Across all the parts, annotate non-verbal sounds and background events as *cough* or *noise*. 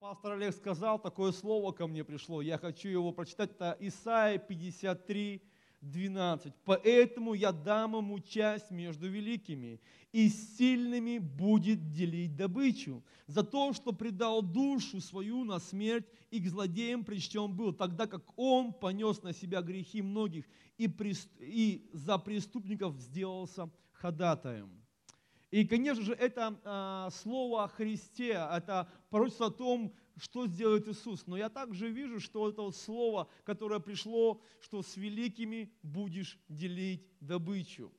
Пастор Олег сказал, такое слово ко мне пришло, я хочу его прочитать, это Исайя 53, 12. «Поэтому я дам ему часть между великими, и сильными будет делить добычу, за то, что предал душу свою на смерть и к злодеям причтен был, тогда как он понес на себя грехи многих и, и за преступников сделался ходатаем». И, конечно же, это а, слово о Христе, это пророчество о том, что сделает Иисус. Но я также вижу, что это вот слово, которое пришло, что с великими будешь делить добычу.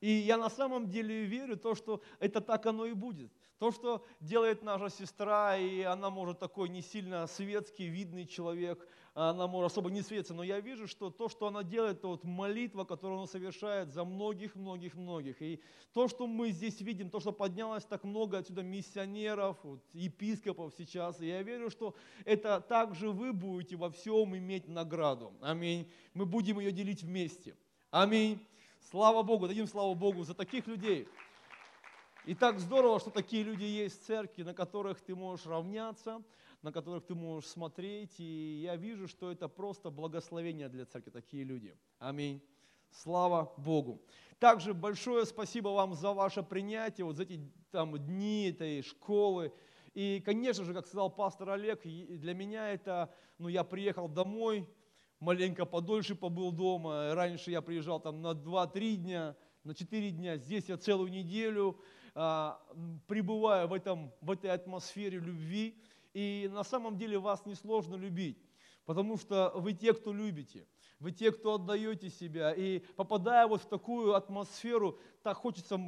И я на самом деле верю, то, что это так оно и будет. То, что делает наша сестра, и она может такой не сильно светский, видный человек, она может особо не светиться, но я вижу, что то, что она делает, это вот молитва, которую она совершает за многих-многих-многих. И то, что мы здесь видим, то, что поднялось так много отсюда миссионеров, вот, епископов сейчас, и я верю, что это также вы будете во всем иметь награду. Аминь. Мы будем ее делить вместе. Аминь. Слава Богу, дадим славу Богу за таких людей. И так здорово, что такие люди есть в церкви, на которых ты можешь равняться, на которых ты можешь смотреть. И я вижу, что это просто благословение для церкви, такие люди. Аминь. Слава Богу. Также большое спасибо вам за ваше принятие, вот за эти там, дни этой школы. И, конечно же, как сказал пастор Олег, для меня это, ну, я приехал домой, маленько подольше побыл дома. Раньше я приезжал там на 2-3 дня, на 4 дня. Здесь я целую неделю а, пребываю в, этом, в этой атмосфере любви. И на самом деле вас несложно любить, потому что вы те, кто любите, вы те, кто отдаете себя. И попадая вот в такую атмосферу, так хочется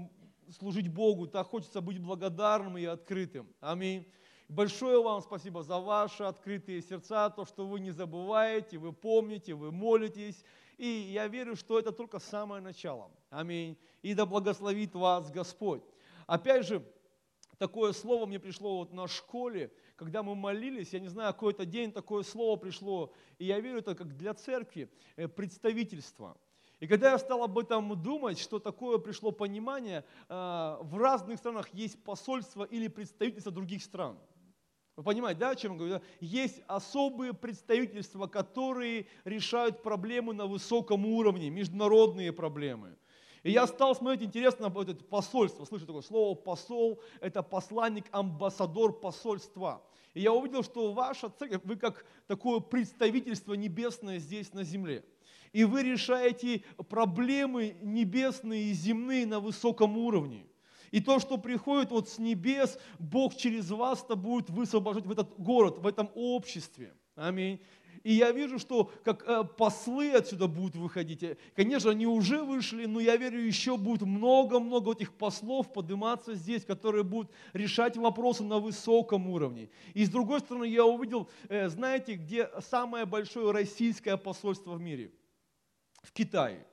служить Богу, так хочется быть благодарным и открытым. Аминь. Большое вам спасибо за ваши открытые сердца, то, что вы не забываете, вы помните, вы молитесь. И я верю, что это только самое начало. Аминь. И да благословит вас Господь. Опять же, такое слово мне пришло вот на школе, когда мы молились, я не знаю, какой-то день такое слово пришло, и я верю, это как для церкви э, представительство. И когда я стал об этом думать, что такое пришло понимание, э, в разных странах есть посольство или представительство других стран. Вы понимаете, да, о чем я говорю? Есть особые представительства, которые решают проблемы на высоком уровне, международные проблемы. И я стал смотреть, интересно, это посольство, слышу такое слово посол, это посланник, амбассадор посольства. И я увидел, что ваша церковь, вы как такое представительство небесное здесь на земле. И вы решаете проблемы небесные и земные на высоком уровне. И то, что приходит вот с небес, Бог через вас-то будет высвобождать в этот город, в этом обществе. Аминь. И я вижу, что как э, послы отсюда будут выходить. Конечно, они уже вышли, но я верю, еще будет много-много этих послов подниматься здесь, которые будут решать вопросы на высоком уровне. И с другой стороны, я увидел, э, знаете, где самое большое российское посольство в мире? В Китае.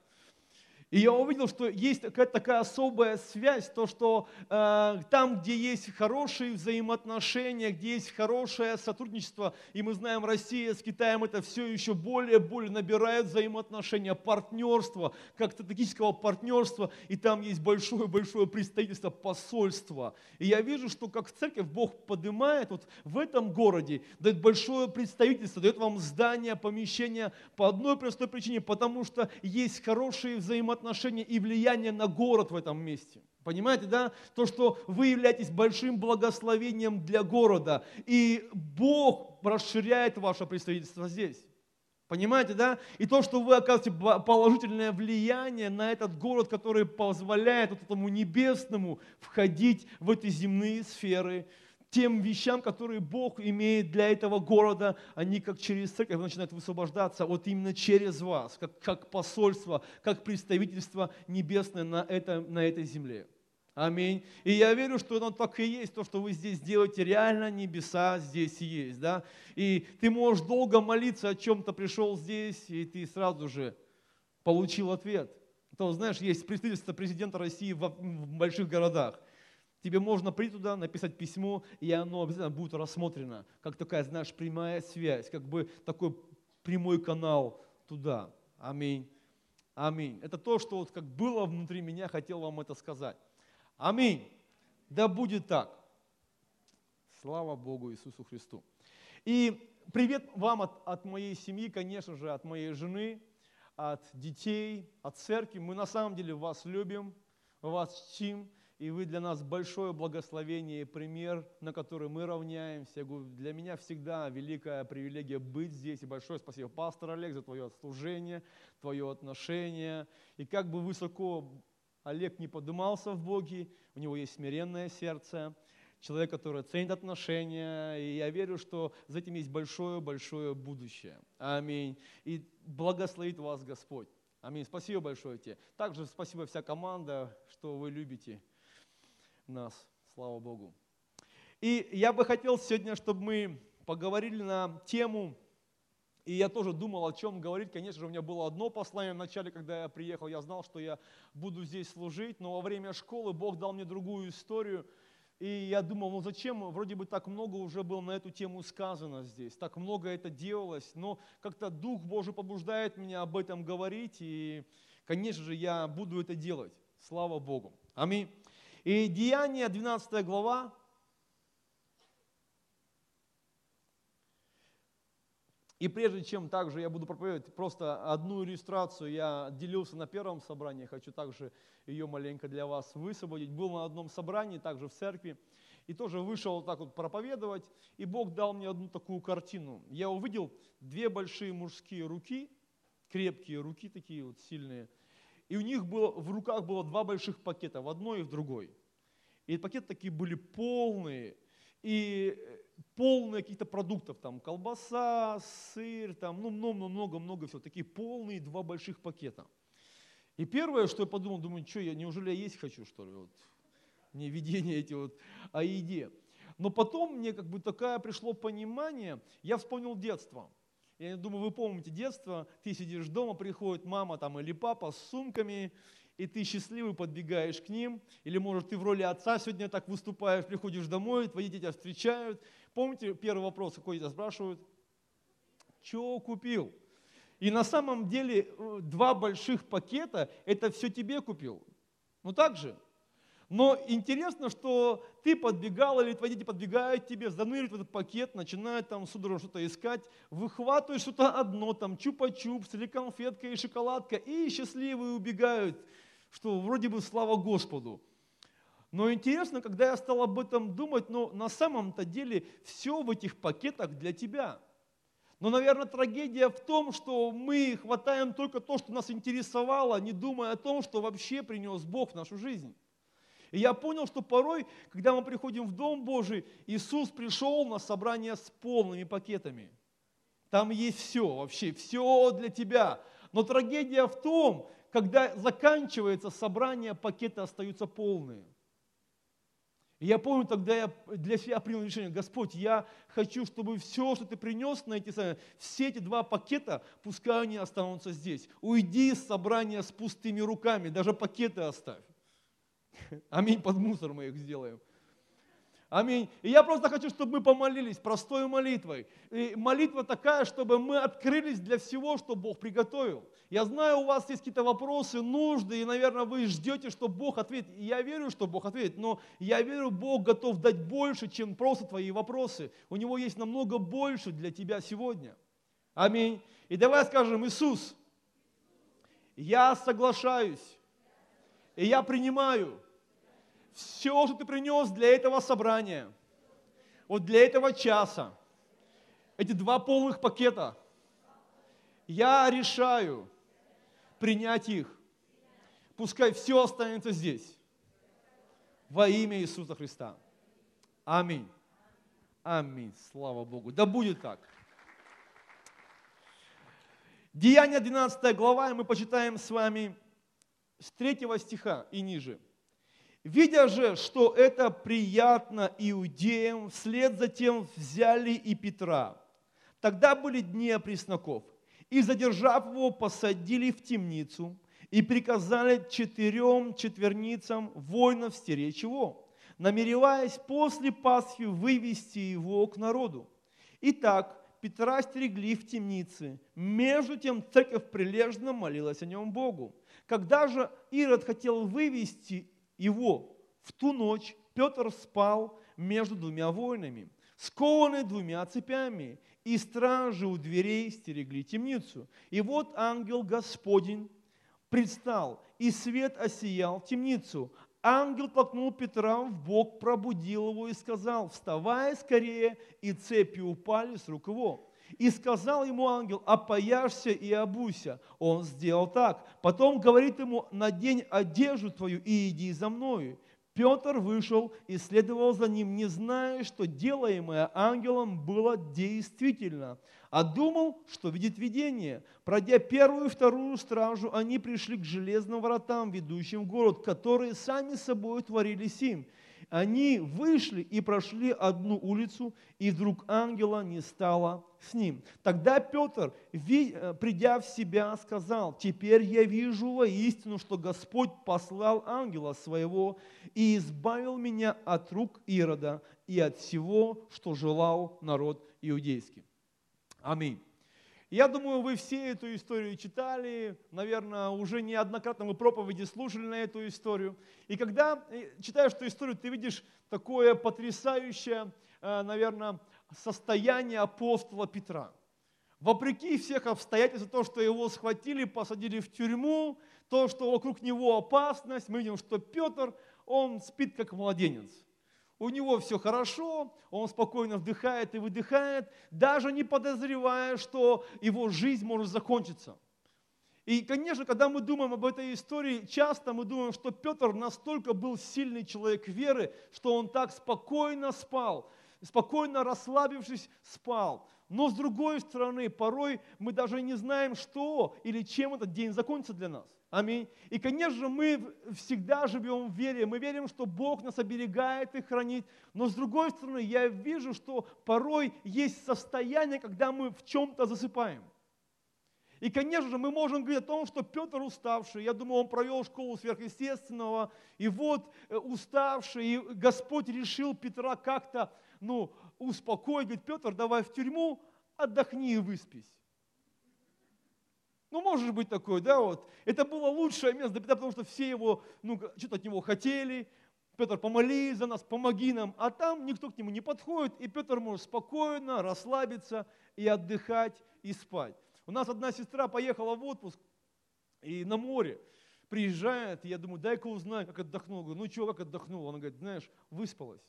И я увидел, что есть какая-то такая особая связь, то, что э, там, где есть хорошие взаимоотношения, где есть хорошее сотрудничество, и мы знаем, Россия с Китаем это все еще более и более набирает взаимоотношения, партнерства, как стратегического партнерства, и там есть большое-большое представительство, посольства. И я вижу, что как церковь Бог поднимает вот в этом городе, дает большое представительство, дает вам здание, помещение по одной простой причине, потому что есть хорошие взаимоотношения, отношение и влияние на город в этом месте. Понимаете, да? То, что вы являетесь большим благословением для города, и Бог расширяет ваше представительство здесь. Понимаете, да? И то, что вы оказываете положительное влияние на этот город, который позволяет вот этому небесному входить в эти земные сферы, тем вещам, которые Бог имеет для этого города, они как через церковь начинают высвобождаться вот именно через вас, как, как посольство, как представительство небесное на, это, на этой земле. Аминь. И я верю, что оно так и есть, то, что вы здесь делаете, реально небеса здесь есть. Да? И ты можешь долго молиться о чем-то, пришел здесь, и ты сразу же получил ответ. То, знаешь, есть представительство президента России в, в больших городах. Тебе можно прийти туда, написать письмо, и оно обязательно будет рассмотрено, как такая, знаешь, прямая связь, как бы такой прямой канал туда. Аминь. Аминь. Это то, что вот как было внутри меня, хотел вам это сказать. Аминь. Да будет так. Слава Богу Иисусу Христу. И привет вам от, от моей семьи, конечно же, от моей жены, от детей, от церкви. Мы на самом деле вас любим, вас чтим, и вы для нас большое благословение и пример, на который мы равняемся. Для меня всегда великая привилегия быть здесь. И большое спасибо, пастор Олег, за твое служение, твое отношение. И как бы высоко Олег не подымался в Боге, у него есть смиренное сердце, человек, который ценит отношения, и я верю, что за этим есть большое-большое будущее. Аминь. И благословит вас Господь. Аминь. Спасибо большое тебе. Также спасибо вся команда, что вы любите нас. Слава Богу. И я бы хотел сегодня, чтобы мы поговорили на тему, и я тоже думал, о чем говорить. Конечно же, у меня было одно послание в начале, когда я приехал. Я знал, что я буду здесь служить, но во время школы Бог дал мне другую историю. И я думал, ну зачем, вроде бы так много уже было на эту тему сказано здесь, так много это делалось, но как-то Дух Божий побуждает меня об этом говорить, и, конечно же, я буду это делать. Слава Богу. Аминь. И Деяние, 12 глава, И прежде чем также я буду проповедовать просто одну иллюстрацию, я делился на первом собрании, хочу также ее маленько для вас высвободить. Был на одном собрании, также в церкви, и тоже вышел вот так вот проповедовать, и Бог дал мне одну такую картину. Я увидел две большие мужские руки, крепкие руки такие вот сильные, и у них было, в руках было два больших пакета, в одной и в другой. И пакеты такие были полные, и полные каких-то продуктов, там колбаса, сыр, там, ну много-много-много всего, такие полные два больших пакета. И первое, что я подумал, думаю, что я, неужели я есть хочу, что ли, вот, не видение эти вот о еде. Но потом мне как бы такое пришло понимание, я вспомнил детство. Я думаю, вы помните детство, ты сидишь дома, приходит мама там или папа с сумками, и ты счастливый подбегаешь к ним, или, может, ты в роли отца сегодня так выступаешь, приходишь домой, твои дети встречают. Помните первый вопрос, какой тебя спрашивают? Что купил? И на самом деле э, два больших пакета – это все тебе купил. Ну так же? Но интересно, что ты подбегал или твои дети подбегают тебе, заныривают в этот пакет, начинают там судорожно что-то искать, выхватывают что-то одно, там чупа-чупс или конфетка и шоколадка, и счастливые убегают, что вроде бы слава Господу. Но интересно, когда я стал об этом думать, но на самом-то деле все в этих пакетах для тебя. Но, наверное, трагедия в том, что мы хватаем только то, что нас интересовало, не думая о том, что вообще принес Бог в нашу жизнь. И я понял, что порой, когда мы приходим в Дом Божий, Иисус пришел на собрание с полными пакетами. Там есть все, вообще все для тебя. Но трагедия в том, когда заканчивается собрание, пакеты остаются полные. И я помню, тогда я для себя принял решение, Господь, я хочу, чтобы все, что Ты принес на эти собрания, все эти два пакета, пускай они останутся здесь. Уйди из собрания с пустыми руками, даже пакеты оставь. *laughs* Аминь, под мусор мы их сделаем. Аминь. И я просто хочу, чтобы мы помолились простой молитвой. И молитва такая, чтобы мы открылись для всего, что Бог приготовил. Я знаю, у вас есть какие-то вопросы, нужды, и, наверное, вы ждете, что Бог ответит. И я верю, что Бог ответит, но я верю, Бог готов дать больше, чем просто твои вопросы. У Него есть намного больше для тебя сегодня. Аминь. И давай скажем, Иисус, я соглашаюсь и я принимаю все, что ты принес для этого собрания, вот для этого часа, эти два полных пакета, я решаю принять их. Пускай все останется здесь. Во имя Иисуса Христа. Аминь. Аминь. Слава Богу. Да будет так. Деяние 12 глава, и мы почитаем с вами с третьего стиха и ниже. Видя же, что это приятно иудеям, вслед за тем взяли и Петра. Тогда были дни опресноков. И, задержав его, посадили в темницу и приказали четырем четверницам воинов стеречь его, намереваясь после Пасхи вывести его к народу. Итак, Петра стерегли в темнице. Между тем церковь прилежно молилась о нем Богу. Когда же Ирод хотел вывести его в ту ночь, Петр спал между двумя воинами, скованный двумя цепями, и стражи у дверей стерегли темницу. И вот ангел Господень предстал, и свет осиял темницу. Ангел толкнул Петра в бок, пробудил его и сказал, вставай скорее, и цепи упали с рук его. И сказал ему ангел, опояшься и обуйся. Он сделал так. Потом говорит ему, надень одежду твою и иди за мною. Петр вышел и следовал за ним, не зная, что делаемое ангелом было действительно, а думал, что видит видение. Пройдя первую и вторую стражу, они пришли к железным воротам, ведущим в город, которые сами собой творились им. Они вышли и прошли одну улицу, и вдруг ангела не стало с ним. Тогда Петр, э, придя в себя, сказал, «Теперь я вижу воистину, что Господь послал ангела своего и избавил меня от рук Ирода и от всего, что желал народ иудейский». Аминь. Я думаю, вы все эту историю читали, наверное, уже неоднократно мы проповеди слушали на эту историю. И когда э, читаешь эту историю, ты видишь такое потрясающее, э, наверное, состояние апостола Петра. Вопреки всех обстоятельств, то, что его схватили, посадили в тюрьму, то, что вокруг него опасность, мы видим, что Петр, он спит как младенец – у него все хорошо, он спокойно вдыхает и выдыхает, даже не подозревая, что его жизнь может закончиться. И, конечно, когда мы думаем об этой истории, часто мы думаем, что Петр настолько был сильный человек веры, что он так спокойно спал, спокойно расслабившись, спал. Но с другой стороны, порой мы даже не знаем, что или чем этот день закончится для нас. Аминь. И, конечно же, мы всегда живем в вере. Мы верим, что Бог нас оберегает и хранит. Но с другой стороны, я вижу, что порой есть состояние, когда мы в чем-то засыпаем. И, конечно же, мы можем говорить о том, что Петр уставший, я думаю, он провел школу сверхъестественного, и вот э, уставший, и Господь решил Петра как-то ну, успокоить, говорит, Петр, давай в тюрьму, отдохни и выспись. Ну, может быть такое, да, вот. Это было лучшее место для Петра, потому что все его, ну, что-то от него хотели. Петр, помолись за нас, помоги нам. А там никто к нему не подходит, и Петр может спокойно расслабиться и отдыхать, и спать. У нас одна сестра поехала в отпуск и на море. Приезжает, и я думаю, дай-ка узнаю, как отдохнула. Говорю, ну что, как отдохнула? Она говорит, знаешь, выспалась.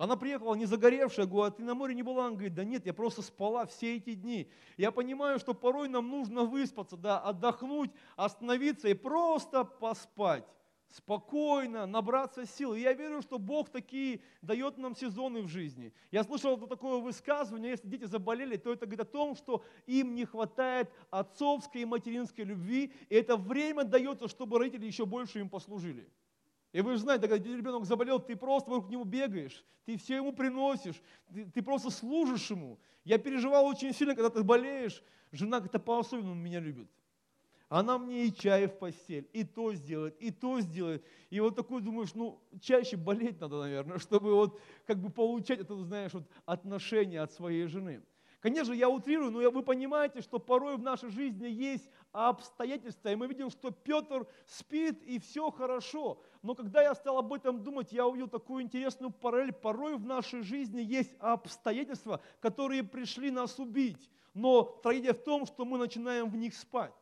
Она приехала не загоревшая, говорю, а ты на море не была? Она говорит, да нет, я просто спала все эти дни. Я понимаю, что порой нам нужно выспаться, да, отдохнуть, остановиться и просто поспать. Спокойно, набраться сил. И я верю, что Бог такие дает нам сезоны в жизни. Я слышал такое высказывание, если дети заболели, то это говорит о том, что им не хватает отцовской и материнской любви, и это время дается, чтобы родители еще больше им послужили. И вы же знаете, когда ребенок заболел, ты просто вокруг него бегаешь, ты все ему приносишь, ты, ты просто служишь ему. Я переживал очень сильно, когда ты болеешь, жена как-то по-особенному меня любит. Она мне и чай в постель, и то сделает, и то сделает. И вот такой думаешь, ну, чаще болеть надо, наверное, *laughs* чтобы вот как бы получать это, знаешь, вот отношение от своей жены. Конечно, я утрирую, но вы понимаете, что порой в нашей жизни есть обстоятельства, и мы видим, что Петр спит, и все хорошо. Но когда я стал об этом думать, я увидел такую интересную параллель. Порой в нашей жизни есть обстоятельства, которые пришли нас убить. Но трагедия в том, что мы начинаем в них спать.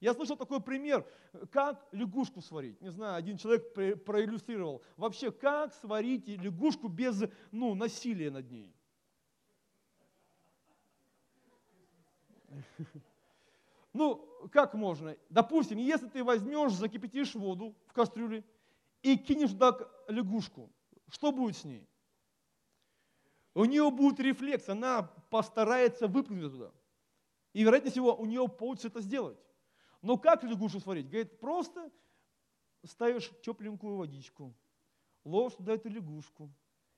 Я слышал такой пример, как лягушку сварить. Не знаю, один человек проиллюстрировал. Вообще, как сварить лягушку без ну, насилия над ней? Ну, как можно? Допустим, если ты возьмешь, закипятишь воду в кастрюле и кинешь туда лягушку, что будет с ней? У нее будет рефлекс, она постарается выпрыгнуть туда. И, вероятнее всего, у нее получится это сделать. Но как лягушку сварить? Говорит, просто ставишь тепленькую водичку, ложь туда эту лягушку,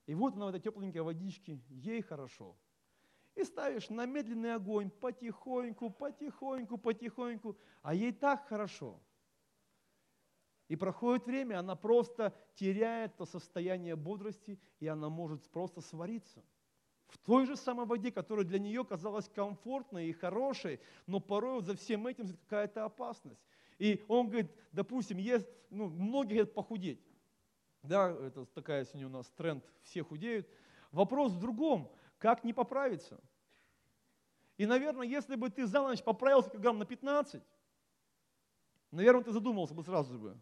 и вот она в этой тепленькой водичке, ей хорошо – и ставишь на медленный огонь потихоньку, потихоньку, потихоньку, а ей так хорошо. И проходит время, она просто теряет то состояние бодрости, и она может просто свариться. В той же самой воде, которая для нее казалась комфортной и хорошей, но порой за всем этим какая-то опасность. И он говорит, допустим, есть, ну, многие хотят похудеть. Да, это такая сегодня у нас тренд, все худеют. Вопрос в другом, как не поправиться? И, наверное, если бы ты за ночь поправился килограмм на 15, наверное, ты задумался бы сразу бы.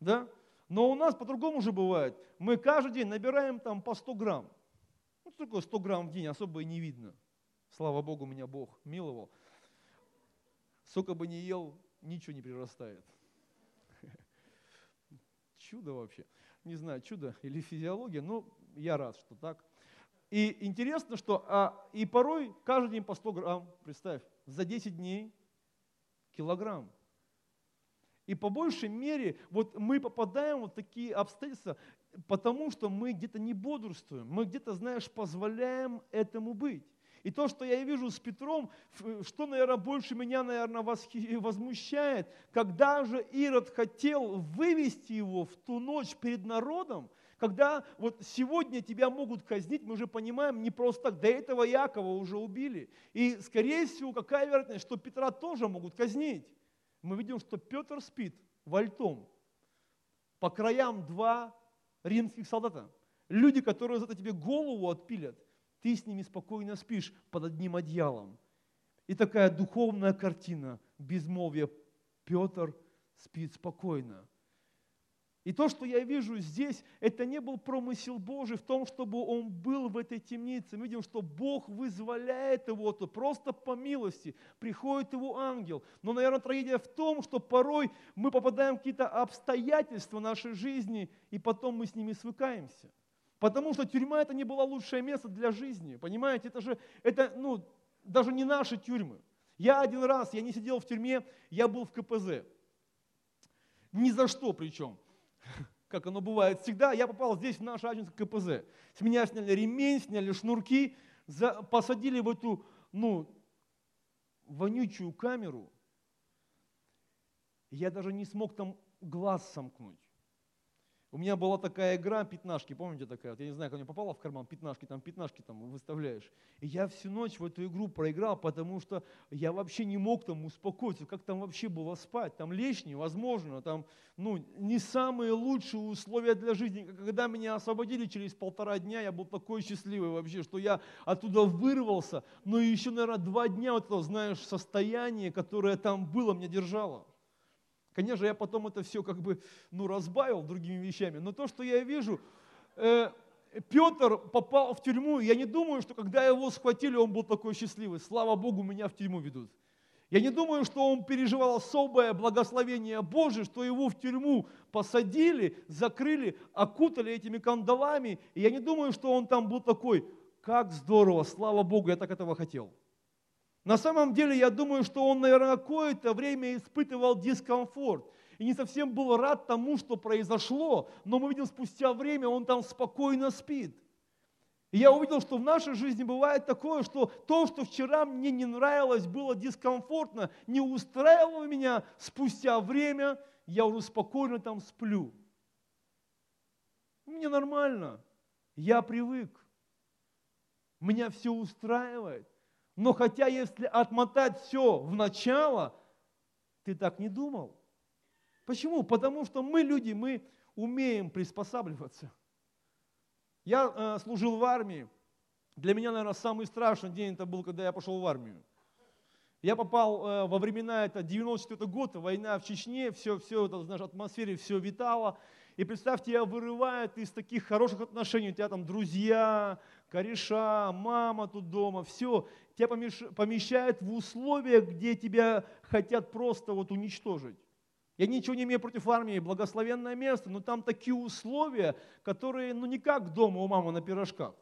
Да? Но у нас по-другому уже бывает. Мы каждый день набираем там по 100 грамм. Ну, что такое 100 грамм в день, особо и не видно. Слава Богу, меня Бог миловал. Сколько бы ни ел, ничего не прирастает. *laughs* Чудо вообще. Не знаю, чудо или физиология, но я рад, что так. И интересно, что а, и порой каждый день по 100 грамм, представь, за 10 дней килограмм. И по большей мере вот мы попадаем в такие обстоятельства, потому что мы где-то не бодрствуем, мы где-то, знаешь, позволяем этому быть. И то, что я вижу с Петром, что, наверное, больше меня, наверное, возмущает, когда же Ирод хотел вывести его в ту ночь перед народом, когда вот сегодня тебя могут казнить, мы уже понимаем, не просто так, до этого Якова уже убили. И, скорее всего, какая вероятность, что Петра тоже могут казнить. Мы видим, что Петр спит вальтом. По краям два римских солдата. Люди, которые за это тебе голову отпилят. Ты с ними спокойно спишь под одним одеялом. И такая духовная картина безмолвия. Петр спит спокойно. И то, что я вижу здесь, это не был промысел Божий в том, чтобы он был в этой темнице. Мы видим, что Бог вызволяет его, то просто по милости приходит его ангел. Но, наверное, трагедия в том, что порой мы попадаем в какие-то обстоятельства нашей жизни, и потом мы с ними свыкаемся. Потому что тюрьма это не было лучшее место для жизни. Понимаете, это же, это, ну, даже не наши тюрьмы. Я один раз, я не сидел в тюрьме, я был в КПЗ. Ни за что причем как оно бывает всегда, я попал здесь, в наш Ачинск КПЗ. С меня сняли ремень, сняли шнурки, за, посадили в эту, ну, вонючую камеру. Я даже не смог там глаз сомкнуть. У меня была такая игра пятнашки, помните такая? Вот я не знаю, как мне попала в карман пятнашки, там пятнашки там выставляешь. И я всю ночь в эту игру проиграл, потому что я вообще не мог там успокоиться, как там вообще было спать. Там лечь невозможно, там ну, не самые лучшие условия для жизни. Когда меня освободили через полтора дня, я был такой счастливый вообще, что я оттуда вырвался, но еще, наверное, два дня вот это, знаешь, состояние, которое там было, меня держало. Конечно, я потом это все как бы ну, разбавил другими вещами, но то, что я вижу, э, Петр попал в тюрьму, я не думаю, что когда его схватили, он был такой счастливый. Слава Богу, меня в тюрьму ведут. Я не думаю, что он переживал особое благословение Божие, что его в тюрьму посадили, закрыли, окутали этими кандалами. И я не думаю, что он там был такой, как здорово, слава Богу, я так этого хотел. На самом деле, я думаю, что он, наверное, какое-то время испытывал дискомфорт и не совсем был рад тому, что произошло, но мы видим, спустя время он там спокойно спит. И я увидел, что в нашей жизни бывает такое, что то, что вчера мне не нравилось, было дискомфортно, не устраивало меня, спустя время я уже спокойно там сплю. Мне нормально, я привык, меня все устраивает. Но хотя если отмотать все в начало, ты так не думал. Почему? Потому что мы люди, мы умеем приспосабливаться. Я э, служил в армии. Для меня, наверное, самый страшный день это был, когда я пошел в армию. Я попал э, во времена, это 94 год, война в Чечне, все, все это, знаешь, атмосфере все витало. И представьте, тебя вырывают из таких хороших отношений, у тебя там друзья, кореша, мама тут дома, все, тебя помещают в условия, где тебя хотят просто вот уничтожить. Я ничего не имею против армии, благословенное место, но там такие условия, которые, ну, не как дома у мамы на пирожках.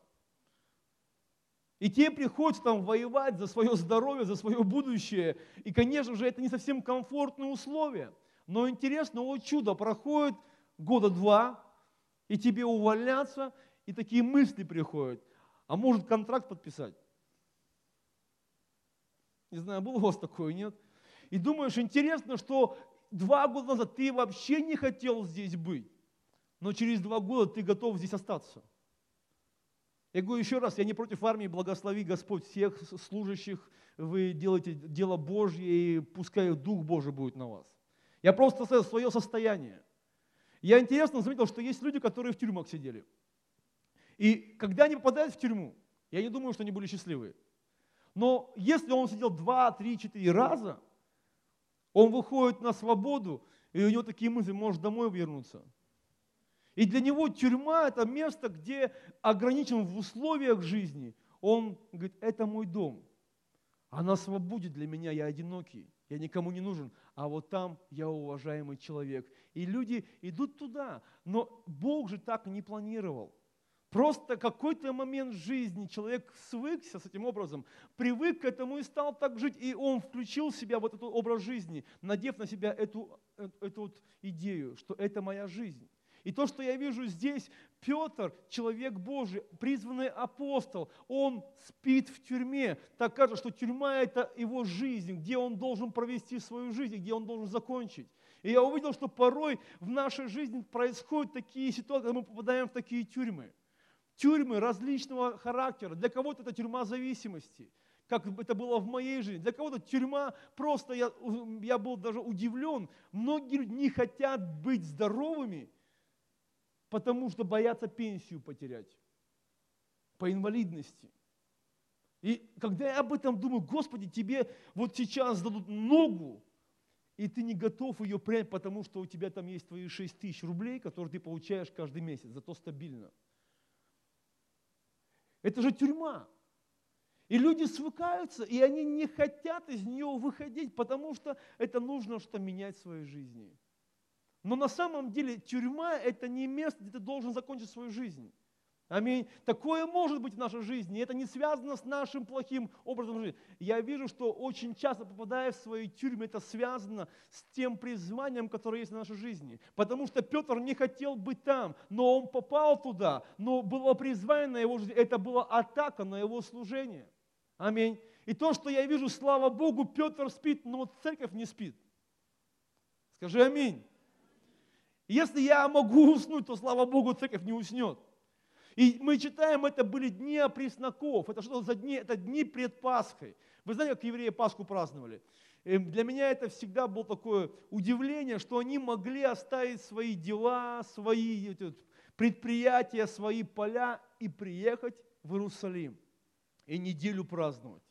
И тебе приходится там воевать за свое здоровье, за свое будущее. И, конечно же, это не совсем комфортные условия. Но интересно, вот чудо, проходит года два, и тебе увольняться, и такие мысли приходят. А может контракт подписать? Не знаю, было у вас такое, нет? И думаешь, интересно, что два года назад ты вообще не хотел здесь быть, но через два года ты готов здесь остаться. Я говорю еще раз, я не против армии, благослови Господь всех служащих, вы делаете дело Божье, и пускай Дух Божий будет на вас. Я просто свое состояние. Я интересно заметил, что есть люди, которые в тюрьмах сидели. И когда они попадают в тюрьму, я не думаю, что они были счастливые. Но если он сидел два, три, четыре раза, он выходит на свободу, и у него такие мысли, может домой вернуться. И для него тюрьма – это место, где ограничен в условиях жизни. Он говорит, это мой дом. А на свободе для меня я одинокий, я никому не нужен. А вот там я уважаемый человек. И люди идут туда. Но Бог же так не планировал. Просто какой-то момент жизни человек свыкся с этим образом, привык к этому и стал так жить, и он включил себя в этот образ жизни, надев на себя эту, э, эту вот идею, что это моя жизнь. И то, что я вижу здесь, Петр, человек Божий, призванный апостол, он спит в тюрьме. Так кажется, что тюрьма – это его жизнь, где он должен провести свою жизнь, где он должен закончить. И я увидел, что порой в нашей жизни происходят такие ситуации, когда мы попадаем в такие тюрьмы – Тюрьмы различного характера. Для кого-то это тюрьма зависимости, как это было в моей жизни. Для кого-то тюрьма просто, я, я был даже удивлен. Многие люди не хотят быть здоровыми, потому что боятся пенсию потерять по инвалидности. И когда я об этом думаю, Господи, тебе вот сейчас дадут ногу, и ты не готов ее принять, потому что у тебя там есть твои 6 тысяч рублей, которые ты получаешь каждый месяц, зато стабильно – это же тюрьма. И люди свыкаются, и они не хотят из нее выходить, потому что это нужно что менять в своей жизни. Но на самом деле тюрьма – это не место, где ты должен закончить свою жизнь. Аминь. Такое может быть в нашей жизни. Это не связано с нашим плохим образом жизни. Я вижу, что очень часто, попадая в свои тюрьмы, это связано с тем призванием, которое есть в нашей жизни. Потому что Петр не хотел быть там, но он попал туда, но было призвание на его жизнь. Это была атака на его служение. Аминь. И то, что я вижу, слава Богу, Петр спит, но церковь не спит. Скажи аминь. Если я могу уснуть, то слава Богу, церковь не уснет. И мы читаем, это были дни опресноков. Это что за дни? Это дни пред Пасхой. Вы знаете, как евреи Пасху праздновали? Эм, для меня это всегда было такое удивление, что они могли оставить свои дела, свои предприятия, свои поля и приехать в Иерусалим и неделю праздновать.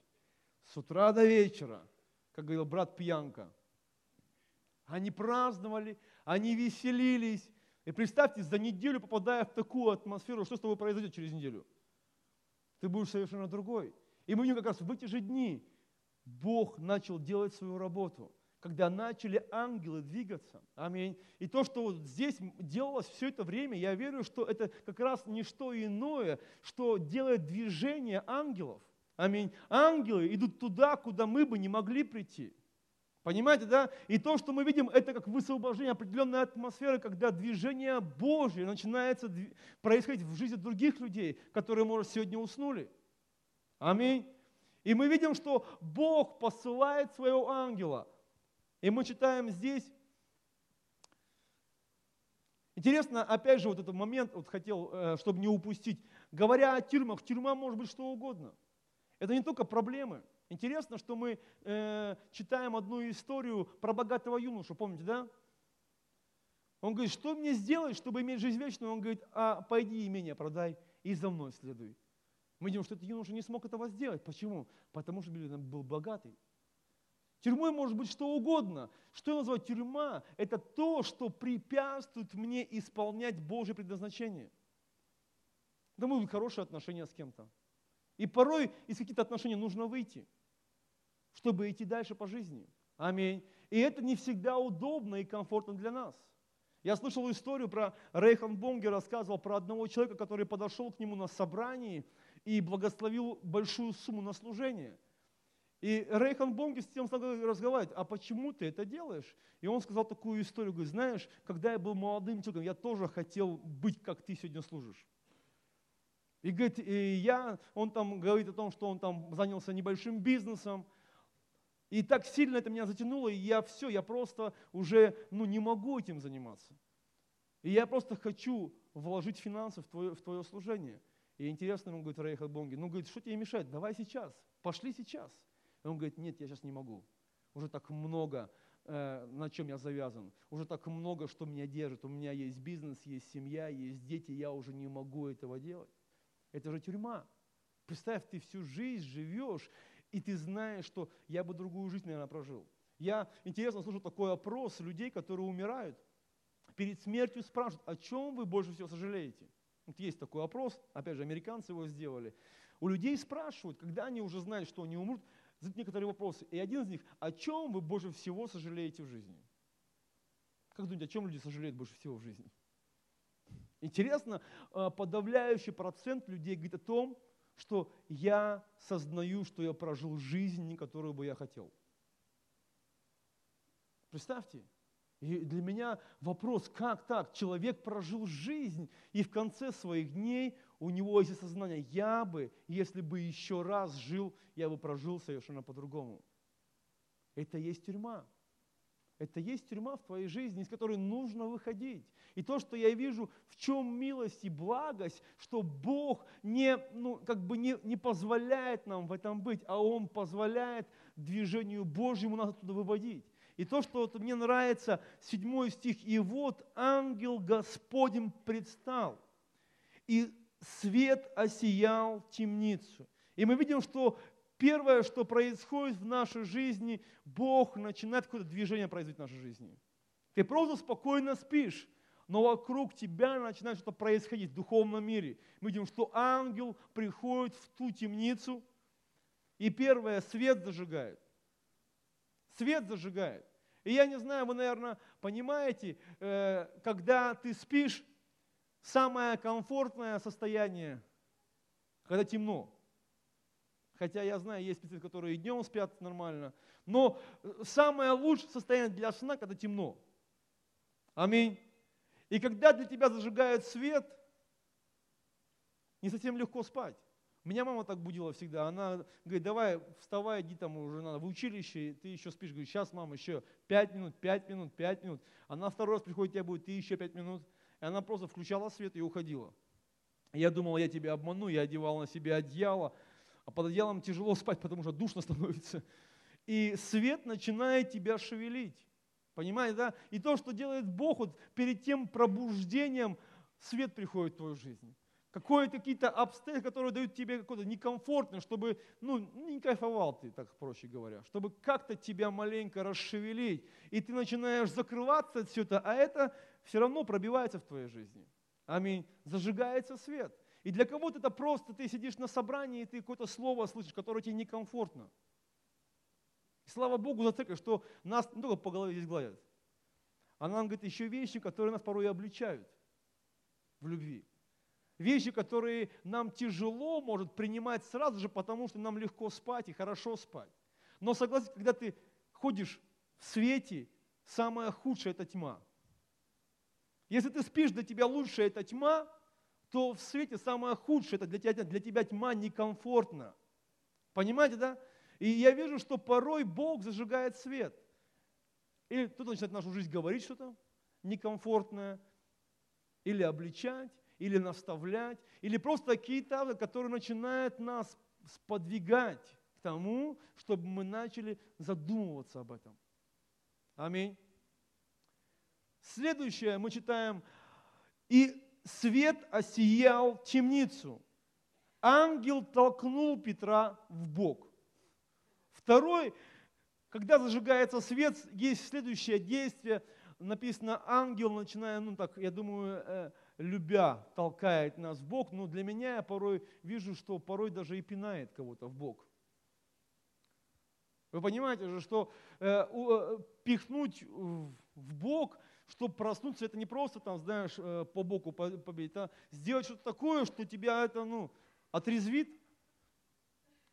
С утра до вечера, как говорил брат Пьянка. Они праздновали, они веселились, и представьте, за неделю попадая в такую атмосферу, что с тобой произойдет через неделю? Ты будешь совершенно другой. И мы видим как раз в эти же дни Бог начал делать свою работу, когда начали ангелы двигаться. Аминь. И то, что вот здесь делалось все это время, я верю, что это как раз не что иное, что делает движение ангелов. Аминь. Ангелы идут туда, куда мы бы не могли прийти. Понимаете, да? И то, что мы видим, это как высвобождение определенной атмосферы, когда движение Божье начинается происходить в жизни других людей, которые, может, сегодня уснули. Аминь. И мы видим, что Бог посылает своего ангела. И мы читаем здесь, Интересно, опять же, вот этот момент, вот хотел, э, чтобы не упустить. Говоря о тюрьмах, тюрьма может быть что угодно. Это не только проблемы. Интересно, что мы э, читаем одну историю про богатого юношу, помните, да? Он говорит, что мне сделать, чтобы иметь жизнь вечную? Он говорит, а пойди имение продай и за мной следуй. Мы видим, что этот юноша не смог этого сделать. Почему? Потому что был богатый. Тюрьмой может быть что угодно. Что я называю тюрьма? Это то, что препятствует мне исполнять Божье предназначение. Это могут быть хорошие отношения с кем-то. И порой из каких-то отношений нужно выйти чтобы идти дальше по жизни. Аминь. И это не всегда удобно и комфортно для нас. Я слышал историю про Рейхан Бонге, рассказывал про одного человека, который подошел к нему на собрании и благословил большую сумму на служение. И Рейхан Бонги с тем стал разговаривать, а почему ты это делаешь? И он сказал такую историю, говорит, знаешь, когда я был молодым человеком, я тоже хотел быть, как ты сегодня служишь. И говорит, и я, он там говорит о том, что он там занялся небольшим бизнесом, и так сильно это меня затянуло, и я все, я просто уже ну, не могу этим заниматься. И я просто хочу вложить финансы в твое, в твое служение. И интересно, ему говорит Рейхат Бонги, ну, говорит, что тебе мешает? Давай сейчас, пошли сейчас. И он говорит, нет, я сейчас не могу. Уже так много э, на чем я завязан. Уже так много, что меня держит. У меня есть бизнес, есть семья, есть дети, я уже не могу этого делать. Это же тюрьма. Представь, ты всю жизнь живешь, и ты знаешь, что я бы другую жизнь, наверное, прожил. Я, интересно, слушал такой опрос людей, которые умирают. Перед смертью спрашивают, о чем вы больше всего сожалеете? Вот есть такой опрос, опять же, американцы его сделали. У людей спрашивают, когда они уже знают, что они умрут, задают некоторые вопросы. И один из них, о чем вы больше всего сожалеете в жизни? Как думаете, о чем люди сожалеют больше всего в жизни? Интересно, э, подавляющий процент людей говорит о том, что я сознаю, что я прожил жизнь, которую бы я хотел. Представьте, и для меня вопрос, как так? Человек прожил жизнь, и в конце своих дней у него есть осознание, я бы, если бы еще раз жил, я бы прожил совершенно по-другому. Это есть тюрьма. Это есть тюрьма в твоей жизни, из которой нужно выходить. И то, что я вижу, в чем милость и благость, что Бог не, ну, как бы не, не позволяет нам в этом быть, а Он позволяет движению Божьему нас оттуда выводить. И то, что вот мне нравится, седьмой стих, «И вот ангел Господень предстал, и свет осиял темницу». И мы видим, что первое, что происходит в нашей жизни, Бог начинает какое-то движение производить в нашей жизни. Ты просто спокойно спишь, но вокруг тебя начинает что-то происходить в духовном мире. Мы видим, что ангел приходит в ту темницу, и первое, свет зажигает. Свет зажигает. И я не знаю, вы, наверное, понимаете, э, когда ты спишь, самое комфортное состояние, когда темно. Хотя я знаю, есть специалисты, которые и днем спят нормально. Но самое лучшее состояние для сна, когда темно. Аминь. И когда для тебя зажигают свет, не совсем легко спать. Меня мама так будила всегда. Она говорит, давай, вставай, иди там уже надо в училище, ты еще спишь. Говорит, сейчас, мама, еще 5 минут, 5 минут, 5 минут. Она второй раз приходит, тебя будет, ты еще 5 минут. И она просто включала свет и уходила. Я думал, я тебя обману, я одевал на себя одеяло, а под одеялом тяжело *laughs* спать, потому что душно становится. И свет начинает тебя шевелить. Понимаете, да? И то, что делает Бог, вот перед тем пробуждением свет приходит в твою жизнь какое какие-то обстоятельства, которые дают тебе какое-то некомфортное, чтобы, ну, не кайфовал ты, так проще говоря, чтобы как-то тебя маленько расшевелить, и ты начинаешь закрываться от всего это, а это все равно пробивается в твоей жизни. Аминь. Зажигается свет. И для кого-то это просто, ты сидишь на собрании, и ты какое-то слово слышишь, которое тебе некомфортно. И слава Богу за церковь, что нас не только по голове здесь гладят, а нам, говорит, еще вещи, которые нас порой обличают в любви. Вещи, которые нам тяжело, может, принимать сразу же, потому что нам легко спать и хорошо спать. Но согласен, когда ты ходишь в свете, самое худшее – это тьма. Если ты спишь, для тебя лучшая – это тьма, то в свете самое худшее – это для тебя, для тебя тьма некомфортна. Понимаете, да? И я вижу, что порой Бог зажигает свет. Или кто-то начинает нашу жизнь говорить что-то некомфортное, или обличать, или наставлять, или просто какие-то, которые начинают нас сподвигать к тому, чтобы мы начали задумываться об этом. Аминь. Следующее мы читаем, и свет осиял темницу. Ангел толкнул Петра в бок. Второй, когда зажигается свет, есть следующее действие. Написано, ангел, начиная, ну так, я думаю, э, любя, толкает нас в бок, но для меня я порой вижу, что порой даже и пинает кого-то в бок. Вы понимаете же, что э, э, пихнуть в бок, чтобы проснуться, это не просто там, знаешь, э, по боку побить, а сделать что-то такое, что тебя это, ну, отрезвит.